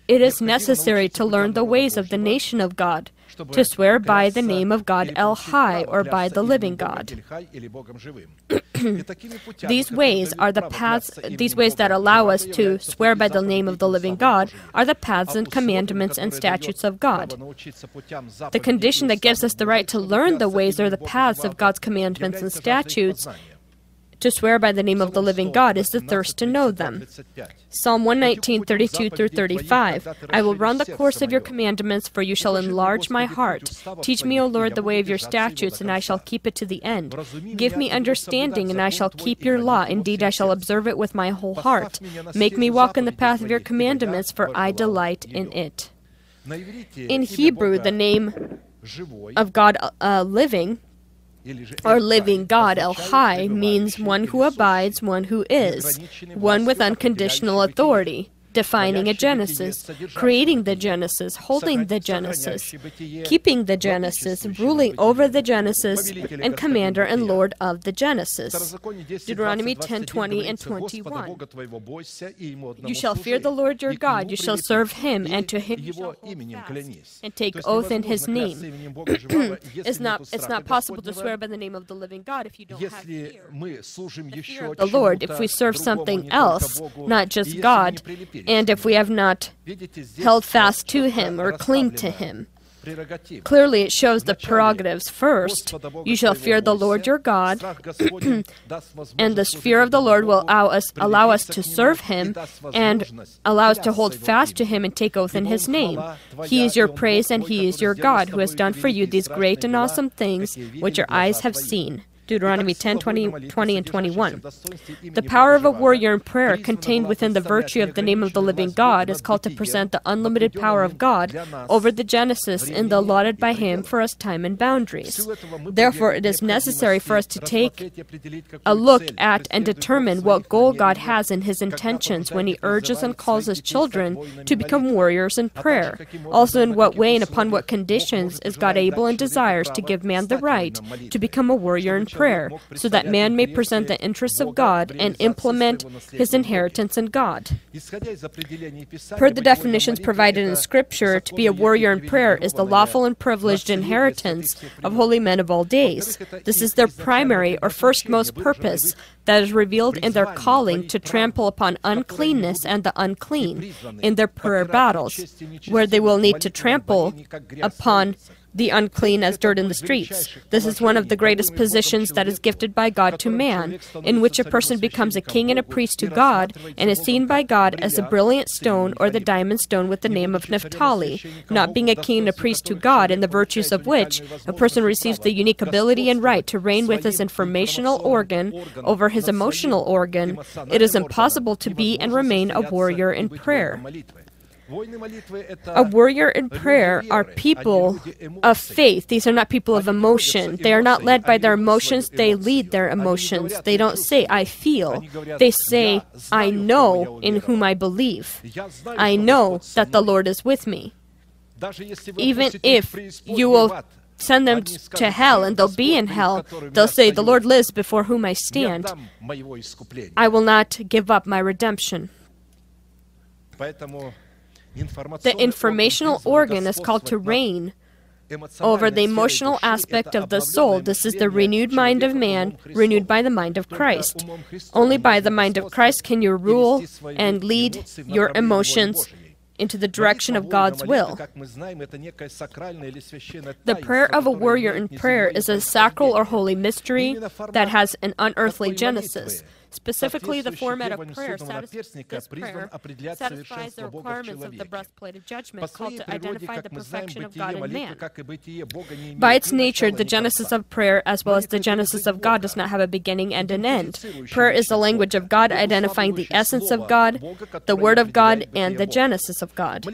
it is necessary to learn the ways of the nation of God to swear by the name of God El Hai or by the living God. these ways are the paths, these ways that allow us to swear by the name of the living God are the paths and commandments and statutes of God. The condition that gives us the right to learn the ways or the paths of God's commandments and statutes to swear by the name of the living God is the thirst to know them. Psalm 119, 32 through 35. I will run the course of your commandments, for you shall enlarge my heart. Teach me, O Lord, the way of your statutes, and I shall keep it to the end. Give me understanding, and I shall keep your law. Indeed, I shall observe it with my whole heart. Make me walk in the path of your commandments, for I delight in it. In Hebrew, the name of God uh, living or living God, El Hai, means one who abides, one who is, one with unconditional authority, defining a Genesis, creating the Genesis, holding the Genesis, keeping the Genesis, ruling over the Genesis, and commander and Lord of the Genesis. Deuteronomy 10 20 and 21. You shall fear the Lord your God, you shall serve him, and to him you shall hold fast, and take oath in his name. it's, not, it's not possible to swear by the name of the living God if you don't have fear. The fear of the Lord, if we serve something else, not just God, and if we have not held fast to him or cling to him. Clearly, it shows the prerogatives. First, you shall fear the Lord your God, and the fear of the Lord will allow us, allow us to serve Him and allow us to hold fast to Him and take oath in His name. He is your praise, and He is your God, who has done for you these great and awesome things which your eyes have seen. Deuteronomy 10 20, 20, and 21. The power of a warrior in prayer, contained within the virtue of the name of the living God, is called to present the unlimited power of God over the Genesis in the allotted by Him for us time and boundaries. Therefore, it is necessary for us to take a look at and determine what goal God has in His intentions when He urges and calls His children to become warriors in prayer. Also, in what way and upon what conditions is God able and desires to give man the right to become a warrior in prayer prayer, so that man may present the interests of God and implement his inheritance in God. Per the definitions provided in Scripture, to be a warrior in prayer is the lawful and privileged inheritance of holy men of all days. This is their primary or firstmost purpose that is revealed in their calling to trample upon uncleanness and the unclean in their prayer battles, where they will need to trample upon the unclean as dirt in the streets. This is one of the greatest positions that is gifted by God to man, in which a person becomes a king and a priest to God and is seen by God as the brilliant stone or the diamond stone with the name of Naphtali, not being a king and a priest to God, in the virtues of which a person receives the unique ability and right to reign with his informational organ over his emotional organ. It is impossible to be and remain a warrior in prayer. A warrior in prayer are people of faith. These are not people of emotion. They are not led by their emotions, they lead their emotions. They don't say, I feel. They say, I know in whom I believe. I know that the Lord is with me. Even if you will send them to hell and they'll be in hell, they'll say, The Lord lives before whom I stand. I will not give up my redemption. The informational organ is called to reign over the emotional aspect of the soul. This is the renewed mind of man, renewed by the mind of Christ. Only by the mind of Christ can you rule and lead your emotions into the direction of God's will. The prayer of a warrior in prayer is a sacral or holy mystery that has an unearthly genesis. Specifically, the format of prayer satisfies, prayer satisfies the requirements of the breastplate of judgment, called to identify the perfection of God in man. By its nature, the genesis of prayer, as well as the genesis of God, does not have a beginning and an end. Prayer is the language of God, identifying the essence of God, the Word of God, and the genesis of God.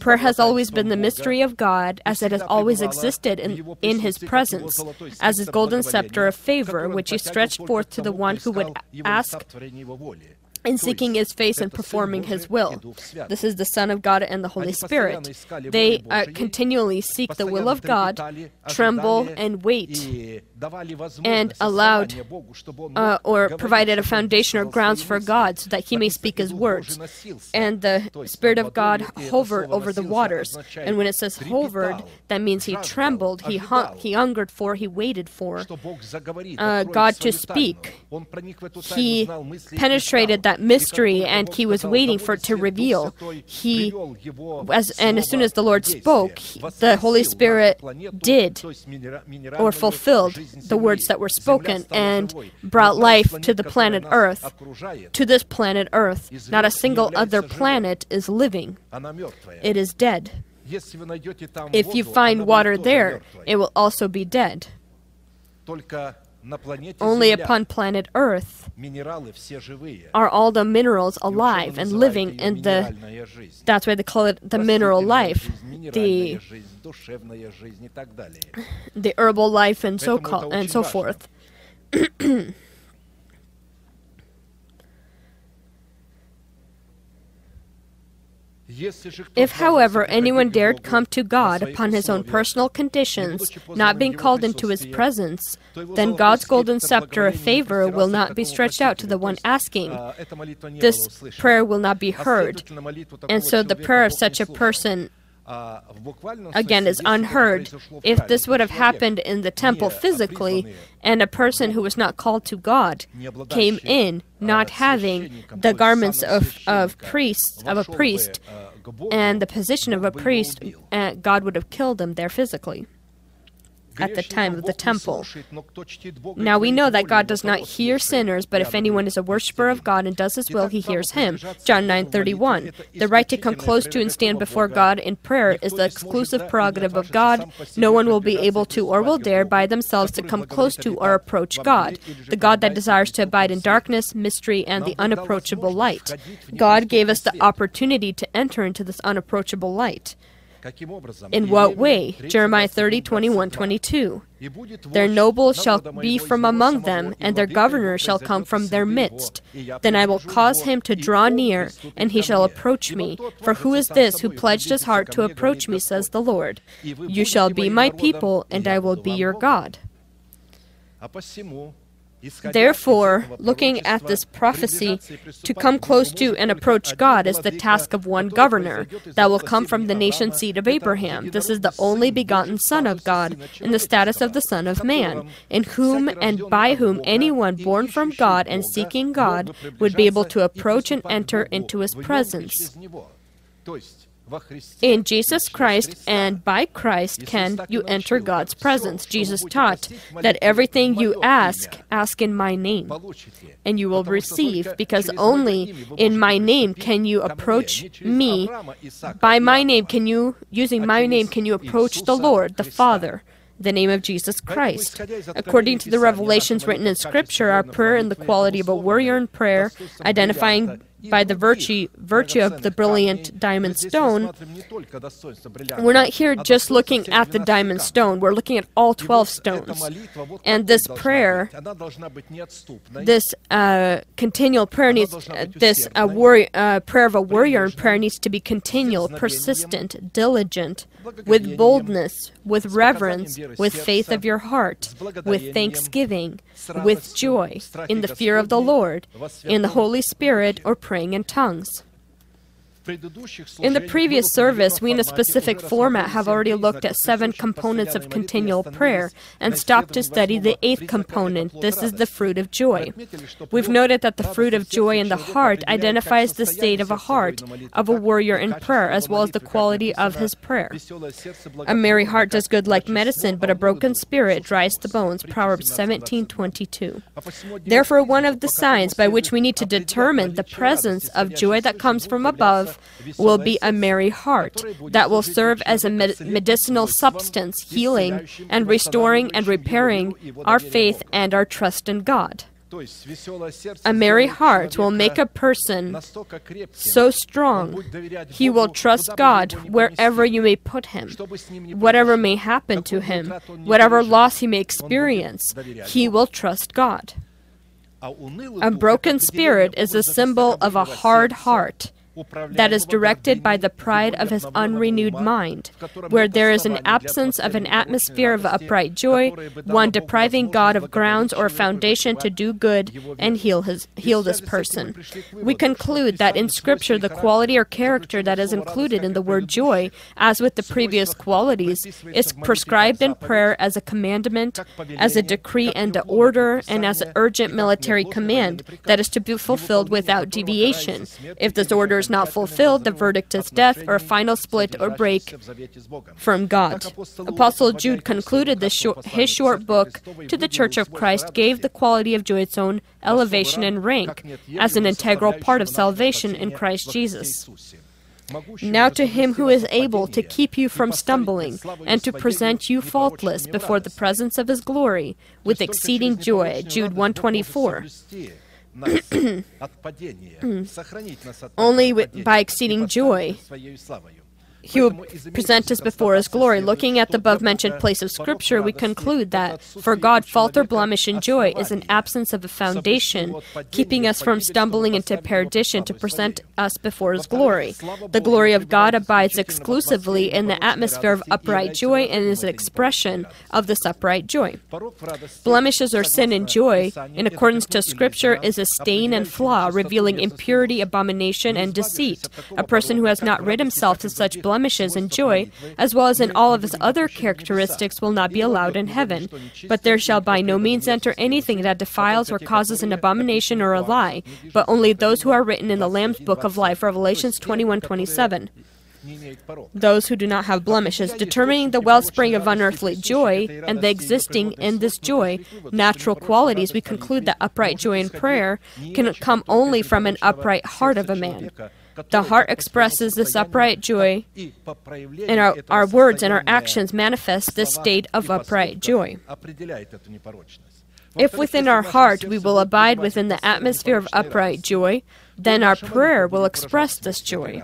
Prayer has always been the mystery of God, as it has always existed in, in His presence, as His golden scepter of favor, which He stretched forth to the one who would ask ask in seeking his face and performing his will. This is the Son of God and the Holy Spirit. They uh, continually seek the will of God, tremble, and wait, and allowed uh, or provided a foundation or grounds for God so that he may speak his words. And the Spirit of God hovered over the waters. And when it says hovered, that means he trembled, he, hung, he hungered for, he waited for uh, God to speak. He penetrated that mystery and he was waiting for it to reveal. He, as, and as soon as the Lord spoke, the Holy Spirit did or fulfilled the words that were spoken and brought life to the planet Earth. To this planet Earth, not a single other planet is living, it is dead. If you find water there, it will also be dead. Only upon planet Earth are all the minerals alive and living, and the that's why they call it the mineral life, the the herbal life, and so called, and so forth. If, however, anyone dared come to God upon his own personal conditions, not being called into his presence, then God's golden scepter of favor will not be stretched out to the one asking. This prayer will not be heard. And so the prayer of such a person again is unheard. If this would have happened in the temple physically, and a person who was not called to God came in not having the garments of, of priests of a priest and the position of a priest, God would have killed them there physically at the time of the temple. Now we know that God does not hear sinners, but if anyone is a worshiper of God and does his will, he hears him. John 9:31. The right to come close to and stand before God in prayer is the exclusive prerogative of God. No one will be able to or will dare by themselves to come close to or approach God, the God that desires to abide in darkness, mystery, and the unapproachable light. God gave us the opportunity to enter into this unapproachable light. In what way? Jeremiah 30, 21, 22. Their nobles shall be from among them, and their governor shall come from their midst. Then I will cause him to draw near, and he shall approach me. For who is this who pledged his heart to approach me, says the Lord? You shall be my people, and I will be your God. Therefore, looking at this prophecy, to come close to and approach God is the task of one governor that will come from the nation seed of Abraham. This is the only begotten Son of God, in the status of the Son of Man, in whom and by whom anyone born from God and seeking God would be able to approach and enter into his presence. In Jesus Christ and by Christ can you enter God's presence. Jesus taught that everything you ask, ask in my name, and you will receive, because only in my name can you approach me. By my name can you, using my name, can you approach the Lord, the Father the name of Jesus Christ. According to the revelations written in Scripture, our prayer and the quality of a warrior in prayer, identifying by the virtue, virtue of the brilliant diamond stone, we're not here just looking at the diamond stone, we're looking at all 12 stones. And this prayer, this uh, continual prayer needs, uh, this uh, prayer of a warrior in prayer needs to be continual, persistent, diligent, with boldness, with reverence, with faith of your heart, with thanksgiving, with joy, in the fear of the Lord, in the Holy Spirit, or praying in tongues. In the previous service, we in a specific format have already looked at seven components of continual prayer and stopped to study the eighth component. This is the fruit of joy. We've noted that the fruit of joy in the heart identifies the state of a heart of a warrior in prayer as well as the quality of his prayer. A merry heart does good like medicine, but a broken spirit dries the bones. Proverbs 17:22. Therefore, one of the signs by which we need to determine the presence of joy that comes from above will be a merry heart that will serve as a med- medicinal substance, healing and restoring and repairing our faith and our trust in God. A merry heart will make a person so strong he will trust God wherever you may put him. Whatever may happen to him, whatever loss he may experience, he will trust God. A broken spirit is a symbol of a hard heart that is directed by the pride of his unrenewed mind, where there is an absence of an atmosphere of upright joy, one depriving God of grounds or foundation to do good and heal his heal this person. We conclude that in Scripture the quality or character that is included in the word joy, as with the previous qualities, is prescribed in prayer as a commandment, as a decree and an order, and as an urgent military command that is to be fulfilled without deviation. If this order is not fulfilled, the verdict is death or a final split or break from God. Apostle Jude concluded short, his short book to the Church of Christ, gave the quality of joy its own elevation and rank as an integral part of salvation in Christ Jesus. Now to him who is able to keep you from stumbling and to present you faultless before the presence of his glory with exceeding joy. Jude 124. Only by exceeding joy he will present us before his glory. Looking at the above mentioned place of Scripture, we conclude that for God, fault or blemish in joy is an absence of a foundation, keeping us from stumbling into perdition to present us before his glory. The glory of God abides exclusively in the atmosphere of upright joy and is an expression of this upright joy. Blemishes or sin in joy, in accordance to Scripture, is a stain and flaw, revealing impurity, abomination, and deceit. A person who has not rid himself of such blemishes and joy, as well as in all of his other characteristics, will not be allowed in heaven. But there shall by no means enter anything that defiles or causes an abomination or a lie, but only those who are written in the Lamb's book of life, Revelations 21 27 those who do not have blemishes, determining the wellspring of unearthly joy and the existing in this joy natural qualities, we conclude that upright joy in prayer can come only from an upright heart of a man. The heart expresses this upright joy, and our, our words and our actions manifest this state of upright joy. If within our heart we will abide within the atmosphere of upright joy, then our prayer will express this joy.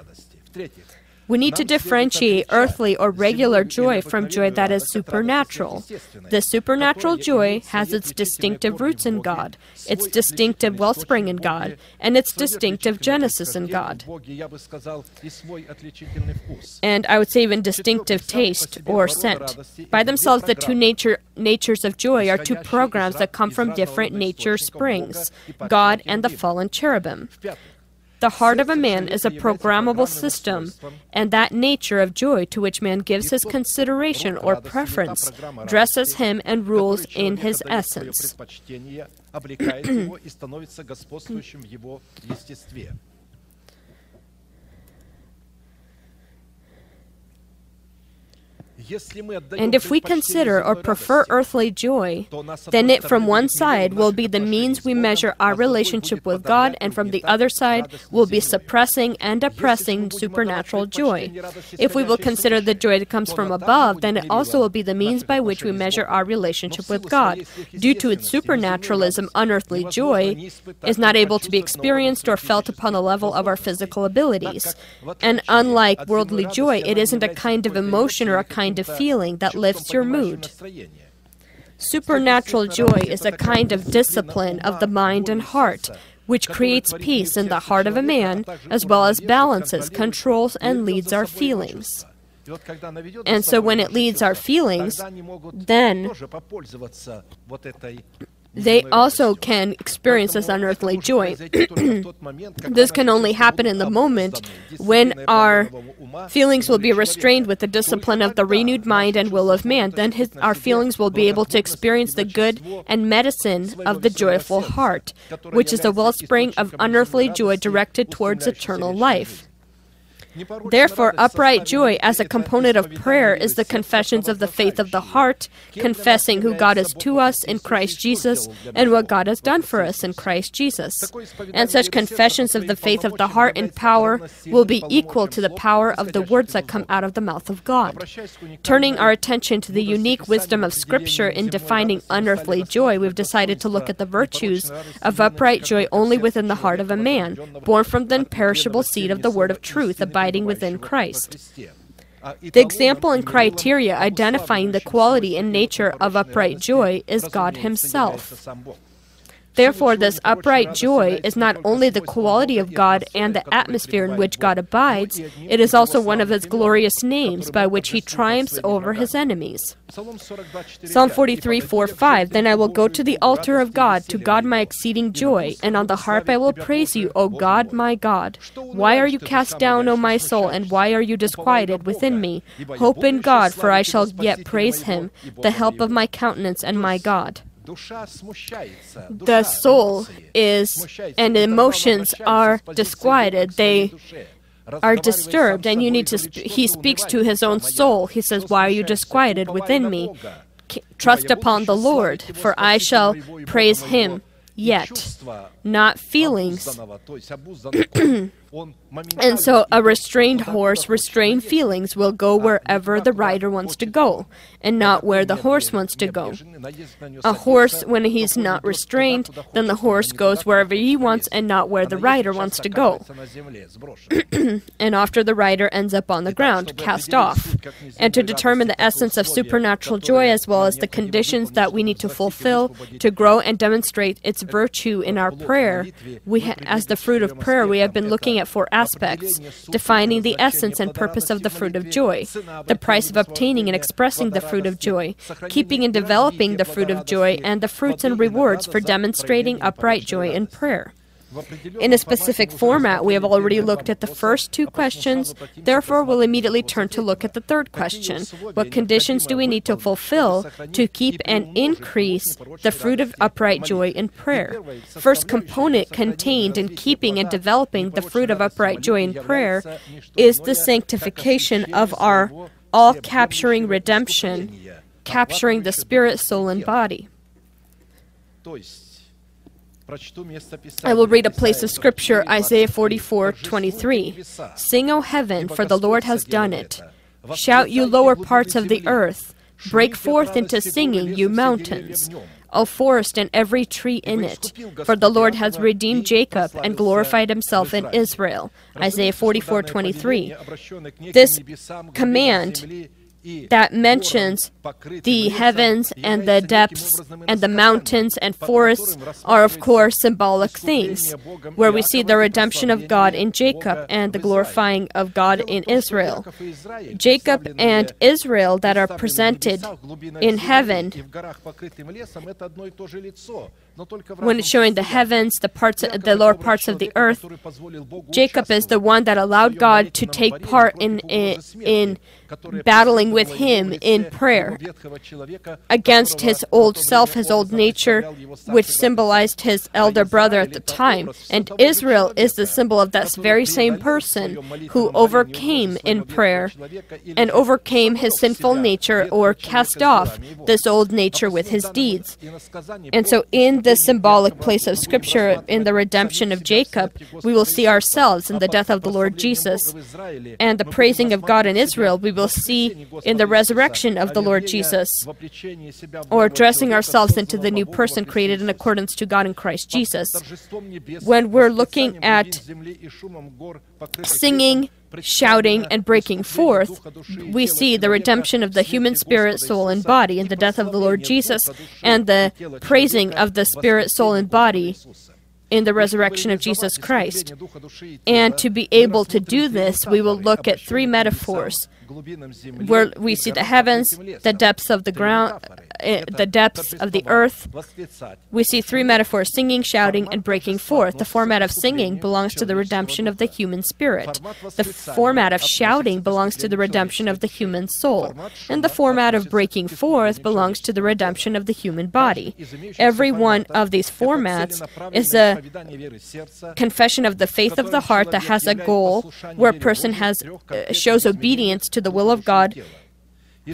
We need to differentiate earthly or regular joy from joy that is supernatural. The supernatural joy has its distinctive roots in God, its distinctive wellspring in God, and its distinctive genesis in God. And I would say even distinctive taste or scent. By themselves, the two nature, natures of joy are two programs that come from different nature springs God and the fallen cherubim. The heart of a man is a programmable system, and that nature of joy to which man gives his consideration or preference dresses him and rules in his essence. And if we consider or prefer earthly joy, then it from one side will be the means we measure our relationship with God, and from the other side will be suppressing and oppressing supernatural joy. If we will consider the joy that comes from above, then it also will be the means by which we measure our relationship with God. Due to its supernaturalism, unearthly joy is not able to be experienced or felt upon the level of our physical abilities. And unlike worldly joy, it isn't a kind of emotion or a kind kind of feeling that lifts your mood. Supernatural joy is a kind of discipline of the mind and heart, which creates peace in the heart of a man, as well as balances, controls, and leads our feelings. And so when it leads our feelings, then they also can experience this unearthly joy. this can only happen in the moment when our feelings will be restrained with the discipline of the renewed mind and will of man. Then his, our feelings will be able to experience the good and medicine of the joyful heart, which is a wellspring of unearthly joy directed towards eternal life. Therefore, upright joy as a component of prayer is the confessions of the faith of the heart, confessing who God is to us in Christ Jesus and what God has done for us in Christ Jesus. And such confessions of the faith of the heart in power will be equal to the power of the words that come out of the mouth of God. Turning our attention to the unique wisdom of Scripture in defining unearthly joy, we've decided to look at the virtues of upright joy only within the heart of a man, born from the imperishable seed of the word of truth, abiding abiding within Christ. The example and criteria identifying the quality and nature of upright joy is God Himself. Therefore, this upright joy is not only the quality of God and the atmosphere in which God abides, it is also one of His glorious names by which He triumphs over His enemies. Psalm 43 4 5 Then I will go to the altar of God, to God my exceeding joy, and on the harp I will praise you, O God my God. Why are you cast down, O my soul, and why are you disquieted within me? Hope in God, for I shall yet praise Him, the help of my countenance and my God the soul is and emotions are disquieted. they are disturbed and you need to sp- he speaks to his own soul. He says why are you disquieted within me? trust upon the lord for i shall praise him yet not feelings And so a restrained horse, restrained feelings, will go wherever the rider wants to go and not where the horse wants to go. A horse, when he's not restrained, then the horse goes wherever he wants and not where the rider wants to go. and after the rider ends up on the ground, cast off. And to determine the essence of supernatural joy as well as the conditions that we need to fulfill to grow and demonstrate its virtue in our prayer, we ha- as the fruit of prayer, we have been looking at four aspects defining the essence and purpose of the fruit of joy, the price of obtaining and expressing the fruit of joy, keeping and developing the fruit of joy, and the fruits and rewards for demonstrating upright joy in prayer. In a specific format, we have already looked at the first two questions, therefore, we'll immediately turn to look at the third question. What conditions do we need to fulfill to keep and increase the fruit of upright joy in prayer? First component contained in keeping and developing the fruit of upright joy in prayer is the sanctification of our all capturing redemption, capturing the spirit, soul, and body. I will read a place of scripture, Isaiah 44 23. Sing, O heaven, for the Lord has done it. Shout, you lower parts of the earth. Break forth into singing, you mountains. O forest and every tree in it. For the Lord has redeemed Jacob and glorified himself in Israel. Isaiah 44 23. This command that mentions the heavens and the depths and the mountains and forests are, of course, symbolic things, where we see the redemption of God in Jacob and the glorifying of God in Israel. Jacob and Israel that are presented in heaven when it's showing the heavens, the parts, the lower parts of the earth, Jacob is the one that allowed God to take part in in, in battling with him in prayer against his old self, his old nature, which symbolized his elder brother at the time. And Israel is the symbol of that very same person who overcame in prayer and overcame his sinful nature or cast off this old nature with his deeds. And so, in this symbolic place of Scripture, in the redemption of Jacob, we will see ourselves in the death of the Lord Jesus. And the praising of God in Israel, we will see in the resurrection of the Lord Jesus, or dressing ourselves into the new person created in accordance to God in Christ Jesus. When we're looking at singing, shouting, and breaking forth, we see the redemption of the human spirit, soul, and body in the death of the Lord Jesus, and the praising of the spirit, soul, and body in the resurrection of Jesus Christ. And to be able to do this, we will look at three metaphors where we see the heavens, the depths of the ground, uh, the depths of the earth. We see three metaphors singing, shouting, and breaking forth. The format of singing belongs to the redemption of the human spirit. The format of shouting belongs to the redemption of the human soul. And the format of breaking forth belongs to the redemption of the human body. Every one of these formats is a confession of the faith of the heart that has a goal where a person has uh, shows obedience to the will of God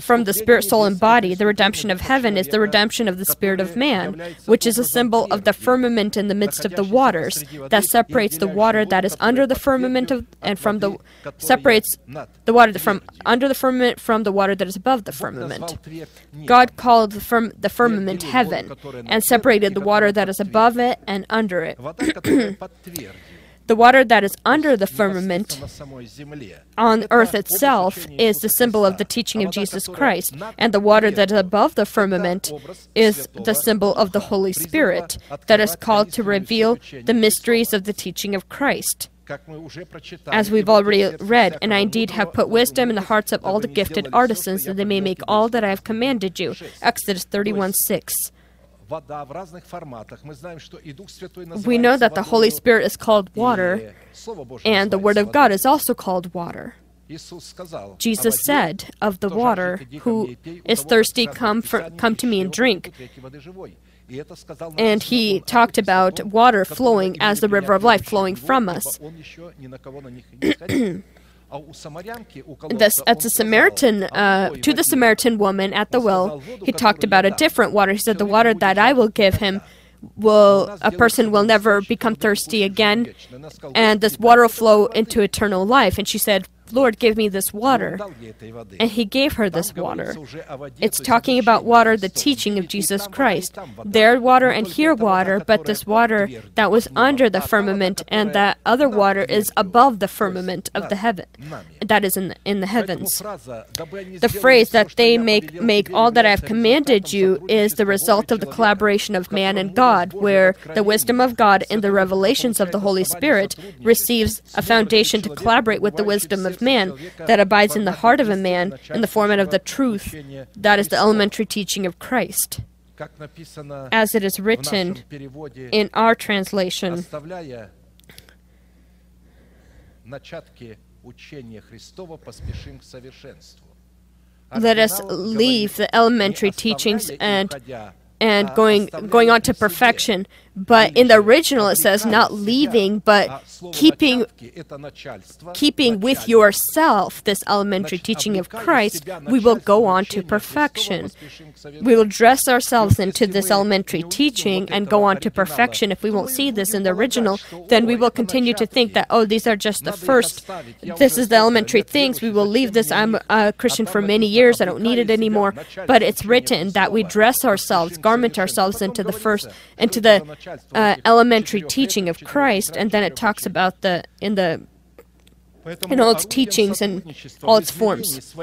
from the spirit, soul, and body. The redemption of heaven is the redemption of the spirit of man, which is a symbol of the firmament in the midst of the waters that separates the water that is under the firmament of, and from the separates the water from under the firmament from the water that is above the firmament. God called the, firm, the firmament heaven and separated the water that is above it and under it. The water that is under the firmament on earth itself is the symbol of the teaching of Jesus Christ, and the water that is above the firmament is the symbol of the Holy Spirit that is called to reveal the mysteries of the teaching of Christ. As we've already read, and I indeed have put wisdom in the hearts of all the gifted artisans, that they may make all that I have commanded you. Exodus 31 6. We know that the Holy Spirit is called water, and the Word of God is also called water. Jesus said of the water, Who is thirsty, come, for, come to me and drink. And he talked about water flowing as the river of life flowing from us. This, at the Samaritan, uh, to the Samaritan woman at the well, he talked about a different water. He said, "The water that I will give him will a person will never become thirsty again, and this water will flow into eternal life. And she said, Lord, give me this water. And he gave her this water. It's talking about water, the teaching of Jesus Christ. There water and here water, but this water that was under the firmament and that other water is above the firmament of the heaven. That is in the, in the heavens. The phrase that they make make all that I have commanded you is the result of the collaboration of man and God, where the wisdom of God in the revelations of the Holy Spirit receives a foundation to collaborate with the wisdom of man that abides in the heart of a man in the format of the truth that is the elementary teaching of Christ. As it is written in our translation, let us leave the elementary teachings and and going going on to perfection but in the original it says not leaving but keeping keeping with yourself this elementary teaching of Christ we will go on to perfection. we will dress ourselves into this elementary teaching and go on to perfection. If we won't see this in the original then we will continue to think that oh these are just the first this is the elementary things we will leave this. I'm a Christian for many years I don't need it anymore. But it's written that we dress ourselves garment ourselves into the first into the uh, elementary teaching of Christ, and then it talks about the in the in all its teachings and all its forms.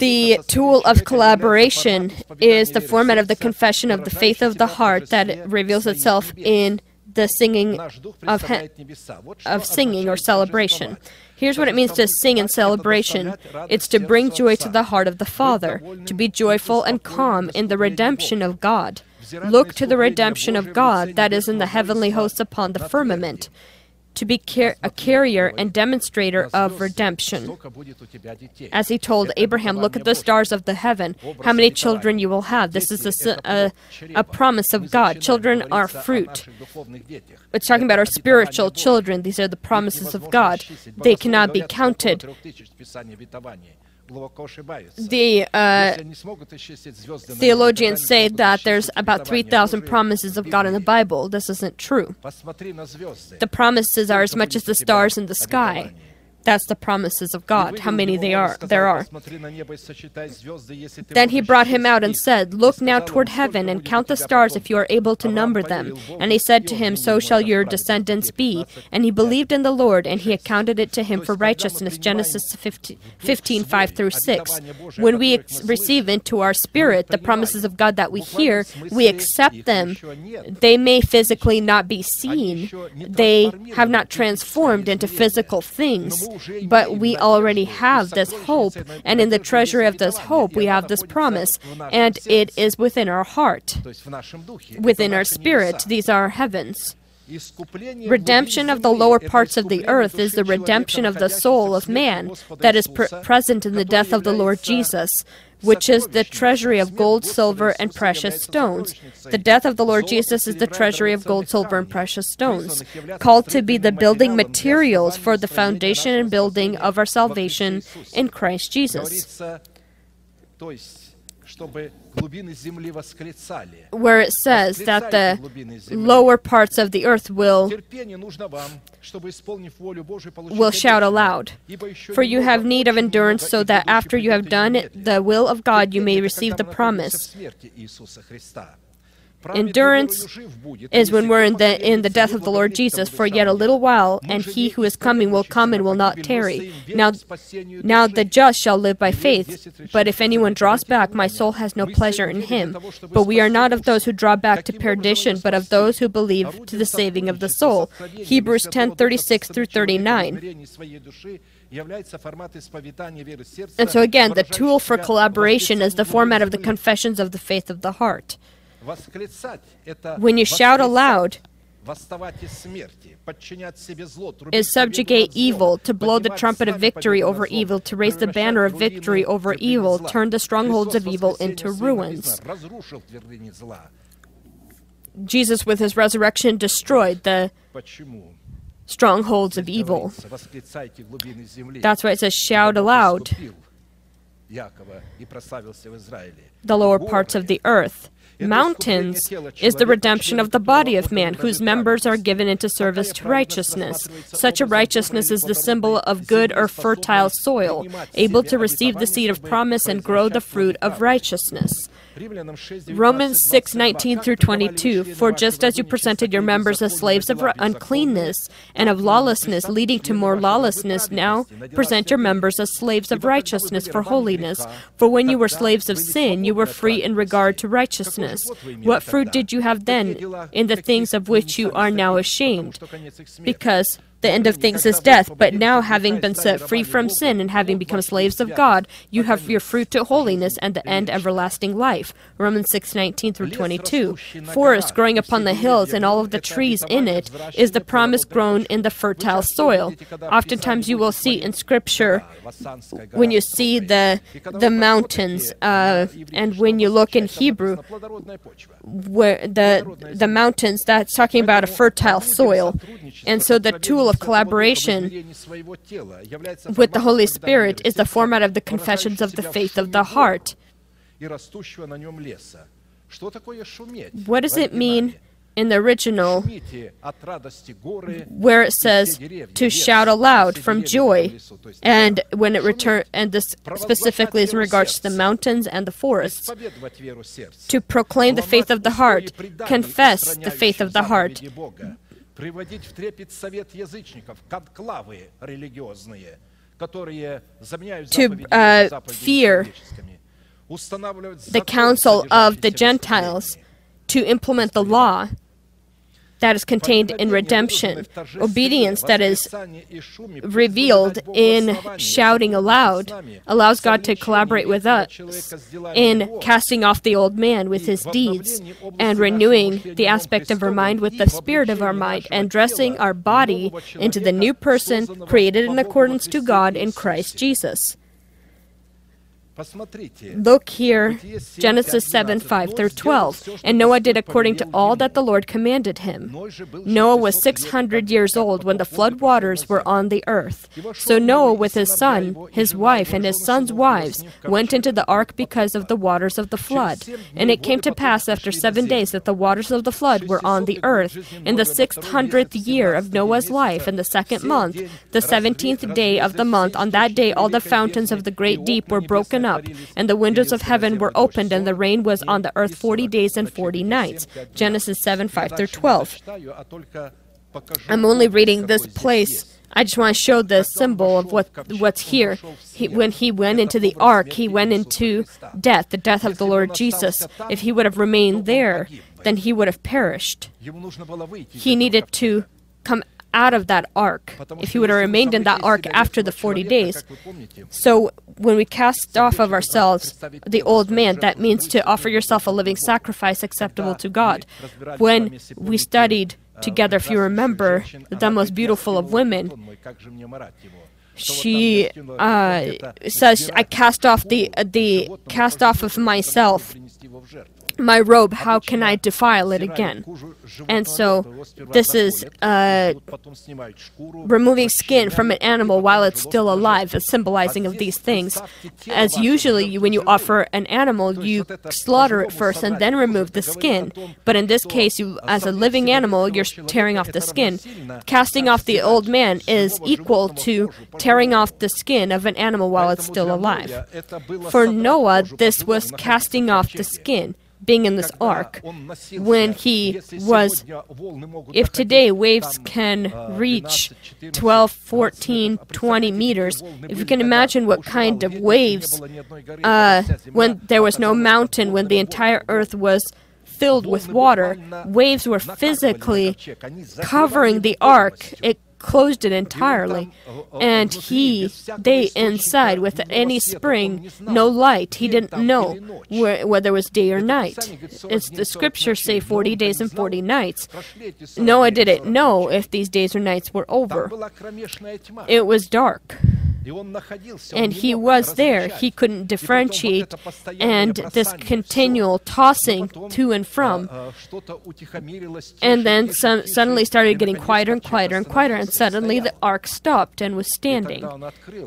The tool of collaboration is the format of the confession of the faith of the heart that reveals itself in the singing of, he- of singing or celebration. Here's what it means to sing in celebration it's to bring joy to the heart of the Father, to be joyful and calm in the redemption of God. Look to the redemption of God that is in the heavenly hosts upon the firmament, to be car- a carrier and demonstrator of redemption. As he told Abraham, Look at the stars of the heaven, how many children you will have. This is a, a, a promise of God. Children are fruit. It's talking about our spiritual children. These are the promises of God. They cannot be counted. The uh, theologians say that there's about 3,000 promises of God in the Bible. This isn't true. The promises are as much as the stars in the sky. That's the promises of God, how many they are there are. Then he brought him out and said, Look now toward heaven and count the stars if you are able to number them. And he said to him, So shall your descendants be. And he believed in the Lord, and he accounted it to him for righteousness. Genesis 15, 15 5 through 6. When we ex- receive into our spirit the promises of God that we hear, we accept them. They may physically not be seen, they have not transformed into physical things but we already have this hope, and in the treasury of this hope, we have this promise, and it is within our heart, within our spirit. These are our heavens. Redemption of the lower parts of the earth is the redemption of the soul of man that is pr- present in the death of the Lord Jesus, which is the treasury of gold, silver, and precious stones. The death of the Lord Jesus is the treasury of gold, silver, and precious stones, called to be the building materials for the foundation and building of our salvation in Christ Jesus. Where it says that the lower parts of the earth will will shout aloud. For you have need of endurance, so that after you have done the will of God, you may receive the promise. Endurance is when we're in the in the death of the Lord Jesus for yet a little while, and he who is coming will come and will not tarry. Now, now the just shall live by faith. But if anyone draws back, my soul has no pleasure in him. But we are not of those who draw back to perdition, but of those who believe to the saving of the soul. Hebrews ten thirty six through thirty nine. And so again, the tool for collaboration is the format of the confessions of the faith of the heart. When you shout aloud, is subjugate evil, to blow the trumpet of victory over evil, to raise the banner of victory over evil, turn the strongholds of evil into ruins. Jesus, with his resurrection, destroyed the strongholds of evil. That's why it says, shout aloud, the lower parts of the earth. Mountains is the redemption of the body of man, whose members are given into service to righteousness. Such a righteousness is the symbol of good or fertile soil, able to receive the seed of promise and grow the fruit of righteousness. Romans 6 19 through 22 For just as you presented your members as slaves of uncleanness and of lawlessness, leading to more lawlessness, now present your members as slaves of righteousness for holiness. For when you were slaves of sin, you were free in regard to righteousness. What fruit did you have then in the things of which you are now ashamed? Because the end of things is death, but now, having been set free from sin and having become slaves of God, you have your fruit to holiness and the end everlasting life. Romans 6 19 through 22. Forest growing upon the hills and all of the trees in it is the promise grown in the fertile soil. Oftentimes, you will see in Scripture when you see the the mountains, uh, and when you look in Hebrew, where the the mountains that's talking about a fertile soil, and so the tool of collaboration with the Holy Spirit is the format of the confessions of the faith of the heart What does it mean in the original where it says to shout aloud from joy and when it return and this specifically is in regards to the mountains and the forests to proclaim the faith of the heart confess the faith of the heart приводить в трепет совет язычников, конклавы религиозные, которые заменяют to uh, fear the council of the Gentiles to implement the law that is contained in redemption, obedience that is revealed in shouting aloud, allows God to collaborate with us in casting off the old man with his deeds and renewing the aspect of our mind with the spirit of our mind and dressing our body into the new person created in accordance to God in Christ Jesus. Look here, Genesis 7 5 through 12. And Noah did according to all that the Lord commanded him. Noah was 600 years old when the flood waters were on the earth. So Noah, with his son, his wife, and his son's wives, went into the ark because of the waters of the flood. And it came to pass after seven days that the waters of the flood were on the earth. In the six hundredth year of Noah's life, in the second month, the seventeenth day of the month, on that day all the fountains of the great deep were broken up, and the windows of heaven were opened, and the rain was on the earth forty days and forty nights. Genesis 7 5 through 12. I'm only reading this place. I just want to show the symbol of what what's here. He, when he went into the ark, he went into death, the death of the Lord Jesus. If he would have remained there, then he would have perished. He needed to come out of that ark, if he would have remained in that ark after the 40 days. So when we cast off of ourselves the old man, that means to offer yourself a living sacrifice acceptable to God. When we studied together, if you remember, the most beautiful of women, she uh, says, "I cast off the the cast off of myself my robe, how can I defile it again? And so this is uh, removing skin from an animal while it's still alive, a symbolizing of these things. As usually, when you offer an animal, you slaughter it first and then remove the skin. But in this case, you, as a living animal, you're tearing off the skin. Casting off the old man is equal to tearing off the skin of an animal while it's still alive. For Noah, this was casting off the skin being in this ark when he was if today waves can reach 12 14 20 meters. if you can imagine what kind of waves uh, when there was no mountain when the entire earth was filled with water waves were physically covering the ark. it closed it entirely. And he, they inside, with any spring, no light. He didn't know where, whether it was day or night. It's the scriptures say 40 days and 40 nights. Noah didn't know if these days or nights were over. It was dark. And he was there. He couldn't differentiate. And this continual tossing to and from. And then some, suddenly started getting quieter and quieter and quieter. And suddenly the ark stopped and was standing.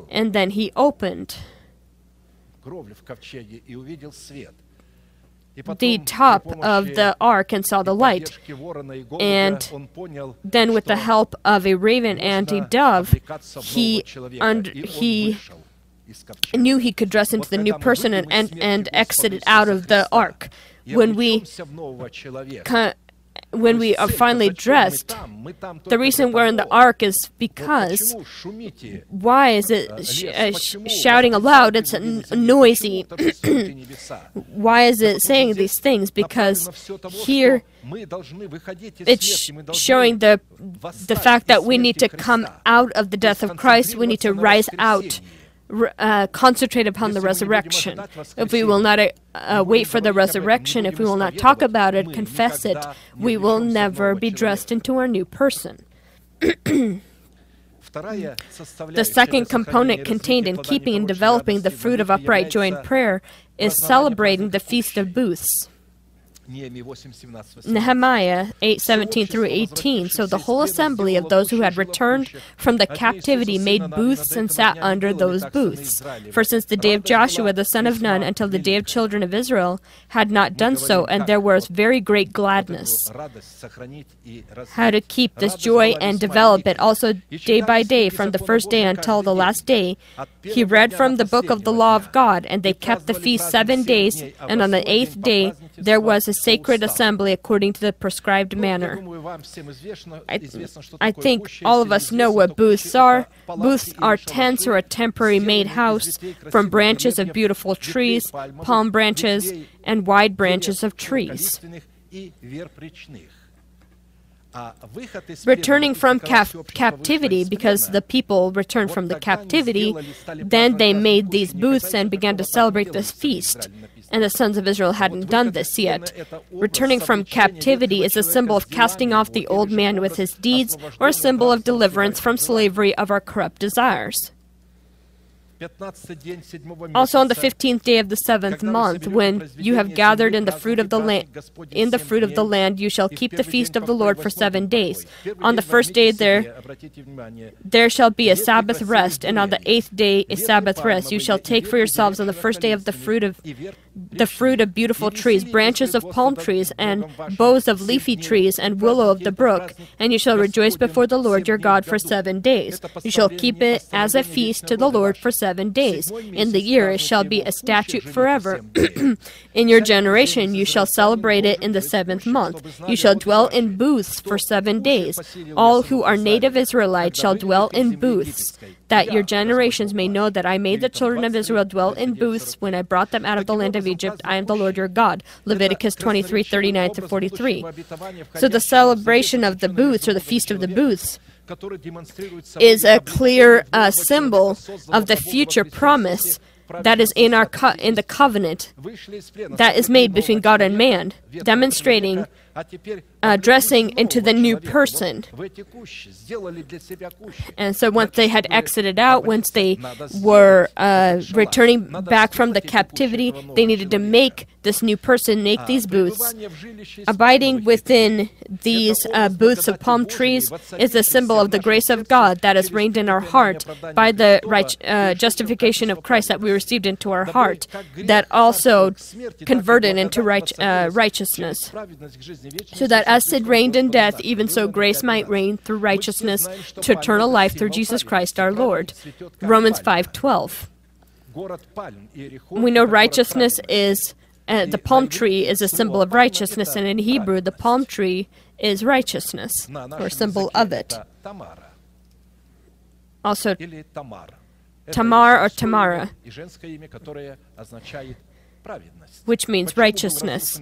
And then he opened. The top of the ark and saw the light. And then, with the help of a raven and a dove, he, he knew he could dress into the new person and, and, and exited out of the ark. When we when we are finally dressed, the reason we're in the ark is because why is it sh- uh, sh- shouting aloud? It's n- noisy. why is it saying these things? Because here it's sh- showing the the fact that we need to come out of the death of Christ. We need to rise out. Uh, concentrate upon the resurrection. If we will not uh, uh, wait for the resurrection, if we will not talk about it, confess it, we will never be dressed into our new person. The second component contained in keeping and developing the fruit of upright joy prayer is celebrating the Feast of Booths. Nehemiah 8:17 through 18 so the whole assembly of those who had returned from the captivity made booths and sat under those booths. For since the day of Joshua the son of Nun until the day of children of Israel had not done so and there was very great gladness. how to keep this joy and develop it. also day by day from the first day until the last day he read from the book of the law of God and they kept the feast 7 days and on the 8th day there was a sacred assembly according to the prescribed manner. I, I think all of us know what booths are. Booths are tents or a temporary made house from branches of beautiful trees, palm branches, and wide branches of trees. Returning from cap- captivity, because the people returned from the captivity, then they made these booths and began to celebrate this feast. And the sons of Israel hadn't done this yet. Returning from captivity is a symbol of casting off the old man with his deeds, or a symbol of deliverance from slavery of our corrupt desires. Also on the fifteenth day of the seventh month, when you have gathered in the fruit of the land, in the fruit of the land, you shall keep the feast of the Lord for seven days. On the first day there, there shall be a Sabbath rest, and on the eighth day a Sabbath rest. You shall take for yourselves on the first day of the fruit of the fruit of beautiful trees, branches of palm trees, and boughs of leafy trees, and willow of the brook, and you shall rejoice before the Lord your God for seven days. You shall keep it as a feast to the Lord for seven days. In the year it shall be a statute forever. in your generation you shall celebrate it in the seventh month. You shall dwell in booths for seven days. All who are native Israelites shall dwell in booths that your generations may know that I made the children of Israel dwell in booths when I brought them out of the land of Egypt. I am the Lord your God. Leviticus 23 39 to 43. So the celebration of the booths, or the Feast of the Booths, is a clear uh, symbol of the future promise that is in our co- in the covenant that is made between God and man, demonstrating uh, dressing into the new person. And so once they had exited out, once they were uh, returning back from the captivity, they needed to make this new person, make these booths. Abiding within these uh, booths of palm trees is a symbol of the grace of God that has reigned in our heart by the right, uh, justification of Christ that we received into our heart, that also converted into right, uh, righteousness. So that as sin reigned in death, even so grace might reign through righteousness to eternal life through Jesus Christ our Lord. Romans 5:12. We know righteousness is uh, the palm tree is a symbol of righteousness, and in Hebrew, the palm tree is righteousness, or symbol of it. Also, Tamar or Tamara, which means righteousness.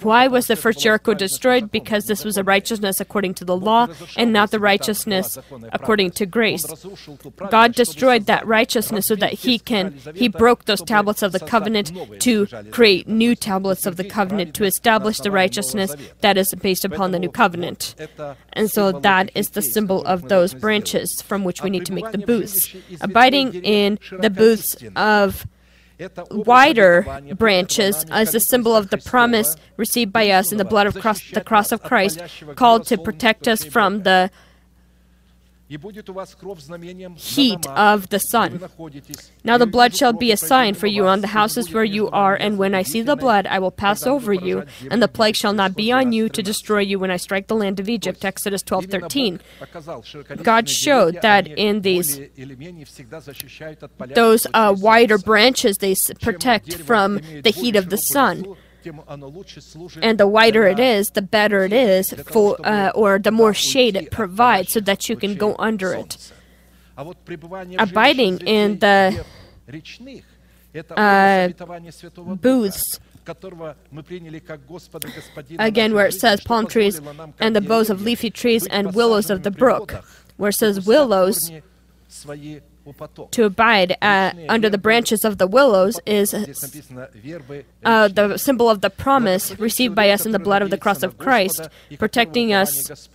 Why was the first Jericho destroyed? Because this was a righteousness according to the law and not the righteousness according to grace. God destroyed that righteousness so that he can he broke those tablets of the covenant to create new tablets of the covenant to establish the righteousness that is based upon the new covenant. And so that is the symbol of those branches from which we need to make the booths. Abiding in the booths of wider branches as a symbol of the promise received by us in the blood of cross, the cross of Christ, called to protect us from the heat of the sun. Now the blood shall be a sign for you on the houses where you are, and when I see the blood, I will pass over you, and the plague shall not be on you to destroy you when I strike the land of Egypt. Exodus 12:13. God showed that in these those uh, wider branches they protect from the heat of the sun and the wider it is, the better it is for, uh, or the more shade it provides, so that you can go under it. Abiding in the uh, booths. Again, where it says palm trees and the boughs of leafy trees and willows of the brook, where it says willows to abide uh, under the branches of the willows is uh, the symbol of the promise received by us in the blood of the cross of Christ, protecting us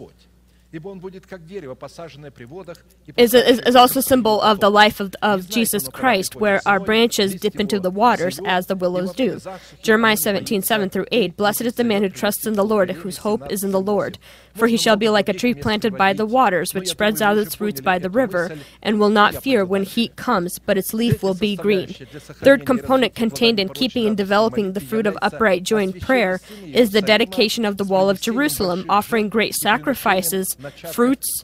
is, is, is also a symbol of the life of, of Jesus Christ, where our branches dip into the waters as the willows do. Jeremiah 17, 7 through 8. Blessed is the man who trusts in the Lord, whose hope is in the Lord. For he shall be like a tree planted by the waters, which spreads out its roots by the river, and will not fear when heat comes, but its leaf will be green. Third component contained in keeping and developing the fruit of upright joy in prayer is the dedication of the wall of Jerusalem, offering great sacrifices, fruits,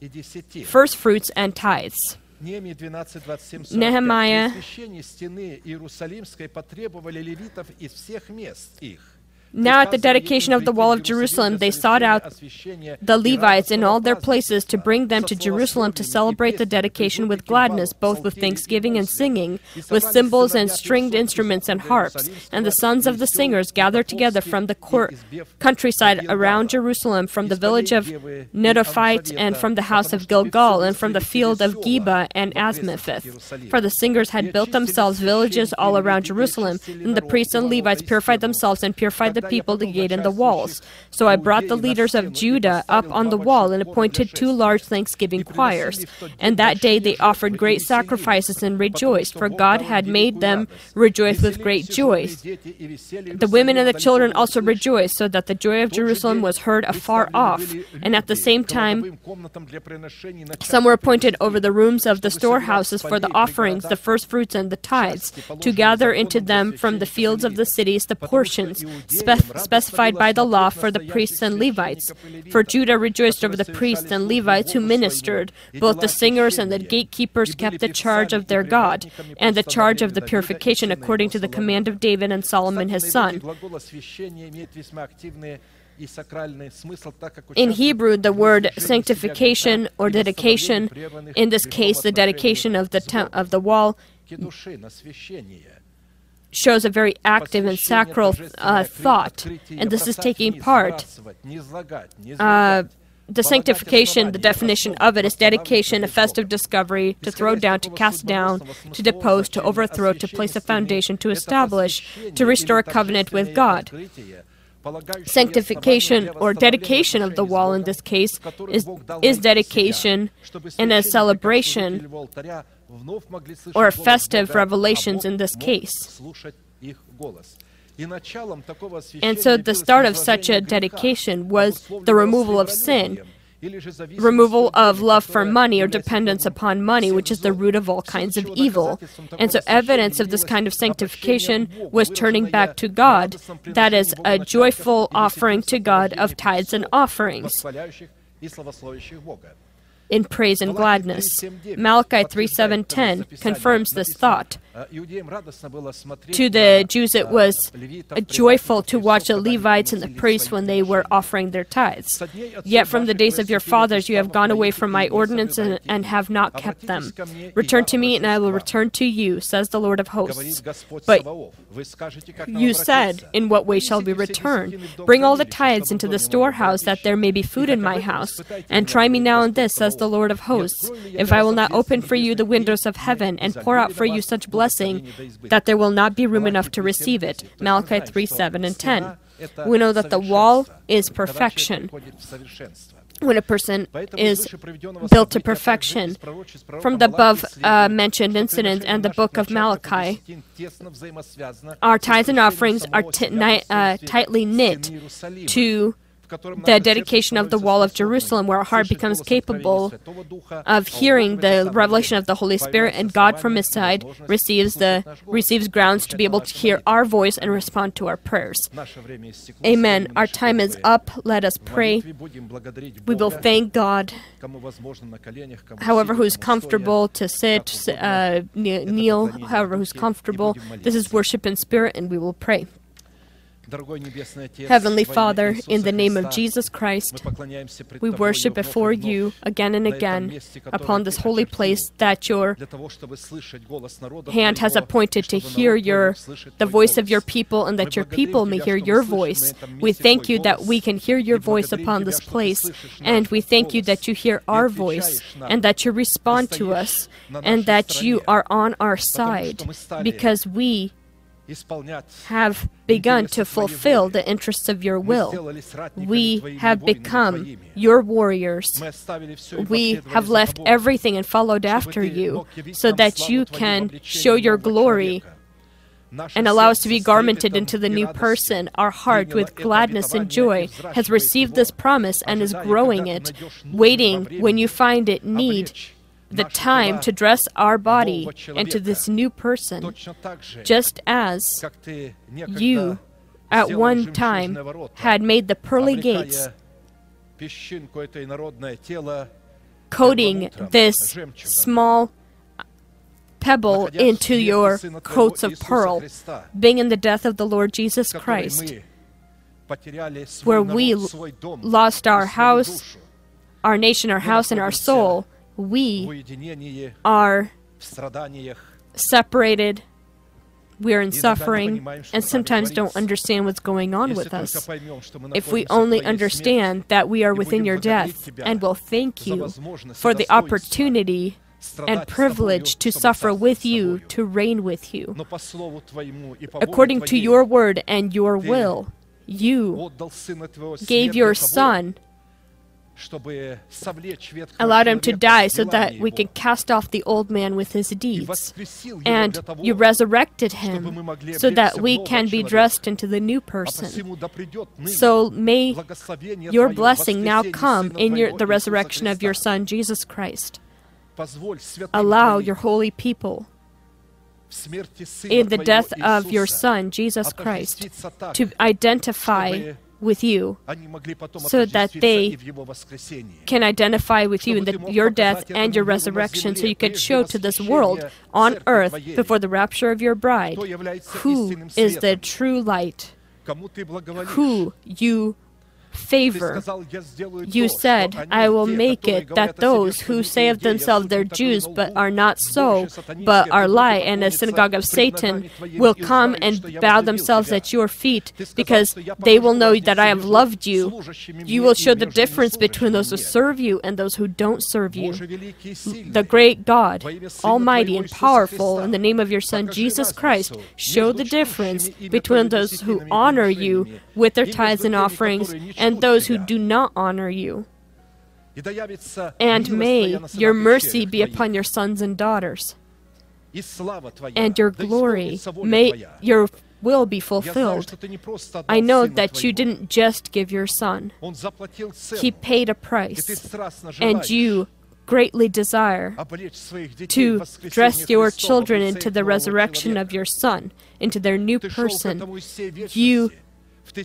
first fruits, and tithes. Nehemiah now, at the dedication of the wall of Jerusalem, they sought out the Levites in all their places to bring them to Jerusalem to celebrate the dedication with gladness, both with thanksgiving and singing, with cymbals and stringed instruments and harps. And the sons of the singers gathered together from the court, countryside around Jerusalem, from the village of Netophath, and from the house of Gilgal, and from the field of Geba and Azmaveth. For the singers had built themselves villages all around Jerusalem, and the priests and Levites purified themselves and purified the people to gate and the walls. So I brought the leaders of Judah up on the wall and appointed two large thanksgiving choirs. And that day they offered great sacrifices and rejoiced, for God had made them rejoice with great joy. The women and the children also rejoiced, so that the joy of Jerusalem was heard afar off. And at the same time, some were appointed over the rooms of the storehouses for the offerings, the first fruits, and the tithes, to gather into them from the fields of the cities the portions, spe- specified by the law for the priests and Levites. For Judah rejoiced over the priests and Levites who ministered. Both the singers and the gatekeepers kept the charge of their God, and the charge of the purification according to the command of David and Solomon his son. In Hebrew, the word sanctification or dedication, in this case, the dedication of the, te- of the wall, shows a very active and sacral uh, thought, and this is taking part. Uh, the sanctification, the definition of it is dedication, a festive discovery, to throw down, to cast down, to depose, to overthrow, to place a foundation, to establish, to restore a covenant with God. Sanctification or dedication of the wall in this case is, is dedication and a celebration or festive revelations in this case. And so the start of such a dedication was the removal of sin, removal of love for money or dependence upon money, which is the root of all kinds of evil. And so evidence of this kind of sanctification was turning back to God, that is, a joyful offering to God of tithes and offerings in praise and gladness. Malachi 3:7-10 confirms this thought. To the Jews, it was joyful to watch the Levites and the priests when they were offering their tithes. Yet from the days of your fathers you have gone away from my ordinances and have not kept them. Return to me, and I will return to you, says the Lord of hosts. But you said, In what way shall we return? Bring all the tithes into the storehouse, that there may be food in my house. And try me now in this, says the Lord of hosts, if I will not open for you the windows of heaven and pour out for you such blessings blessing that there will not be room enough to receive it. Malachi 3 7 and 10. We know that the wall is perfection. When a person is built to perfection, from the above uh, mentioned incident and the book of Malachi, our tithes and offerings are t- ni- uh, tightly knit to the dedication of the wall of Jerusalem, where our heart becomes capable of hearing the revelation of the Holy Spirit, and God from His side receives the receives grounds to be able to hear our voice and respond to our prayers. Amen. Our time is up. Let us pray. We will thank God. However, who's comfortable to sit, uh, kneel, however, who's comfortable. This is worship in spirit, and we will pray. Heavenly Father, in the name of Jesus Christ, we worship before you again and again upon this holy place that your hand has appointed to hear your the voice of your people and that your people may hear your voice. We thank you that we can hear your voice upon this place, and we thank you that you hear our voice and that you respond to us and that you are on our side because we have begun to fulfill the interests of your will. We have become your warriors. We have left everything and followed after you so that you can show your glory and allow us to be garmented into the new person. Our heart, with gladness and joy, has received this promise and is growing it, waiting when you find it need the time to dress our body into this new person, just as you at one time had made the pearly gates, coating this small pebble into your coats of pearl, being in the death of the Lord Jesus Christ, where we lost our house, our nation, our house, and our soul we are separated, we are in suffering, and sometimes don't understand what's going on with us. If we only understand that we are within your death, and will thank you for the opportunity and privilege to suffer with you, to reign with you. According to your word and your will, you gave your Son allowed him to die so that we could cast off the old man with his deeds. And you resurrected him so that we can be dressed into the new person. So may your blessing now come in your, the resurrection of your Son, Jesus Christ. Allow your holy people in the death of your Son, Jesus Christ, to identify with you so that they can identify with you in the, your death and your resurrection so you can show to this world on earth before the rapture of your bride who is the true light who you favor. You said, I will make it that those who say of themselves they're Jews but are not so, but are lie, and a synagogue of Satan will come and bow themselves at your feet because they will know that I have loved you. You will show the difference between those who serve you and those who don't serve you. The great God, Almighty and powerful, in the name of your Son Jesus Christ, show the difference between those who honor you with their tithes and offerings and those who do not honor you. And may your mercy be upon your sons and daughters, and your glory, may your will be fulfilled. I know that you didn't just give your son, he paid a price, and you greatly desire to dress your children into the resurrection of your son, into their new person. You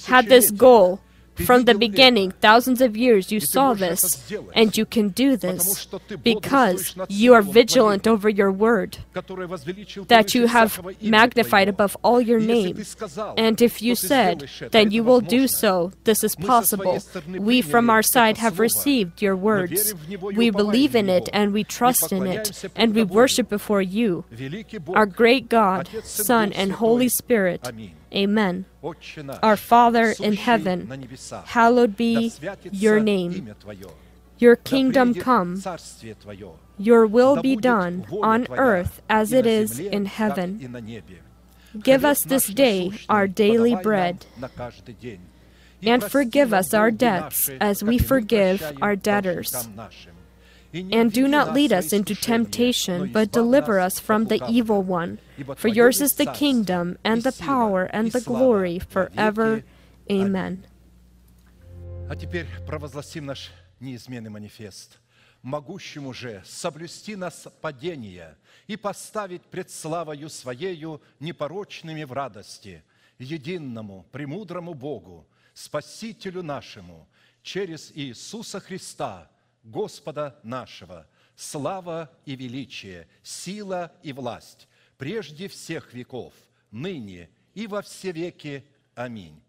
had this goal from the beginning, thousands of years, you saw this, and you can do this because you are vigilant over your word, that you have magnified above all your name. And if you said, then you will do so. This is possible. We from our side have received your words. We believe in it and we trust in it, and we worship before you, our great God, Son, and Holy Spirit. Amen. Our Father in heaven, hallowed be your name. Your kingdom come. Your will be done on earth as it is in heaven. Give us this day our daily bread. And forgive us our debts as we forgive our debtors. And do not lead us into temptation, but deliver us from the evil one. For yours is the kingdom, and the power, and the glory forever. Amen. А теперь провозгласим наш неизменный манифест. Могущему же соблюсти нас падения и поставить пред славою Своею непорочными в радости, единому, премудрому Богу, Спасителю нашему, через Иисуса Христа, Господа нашего, слава и величие, сила и власть, прежде всех веков, ныне и во все веки. Аминь.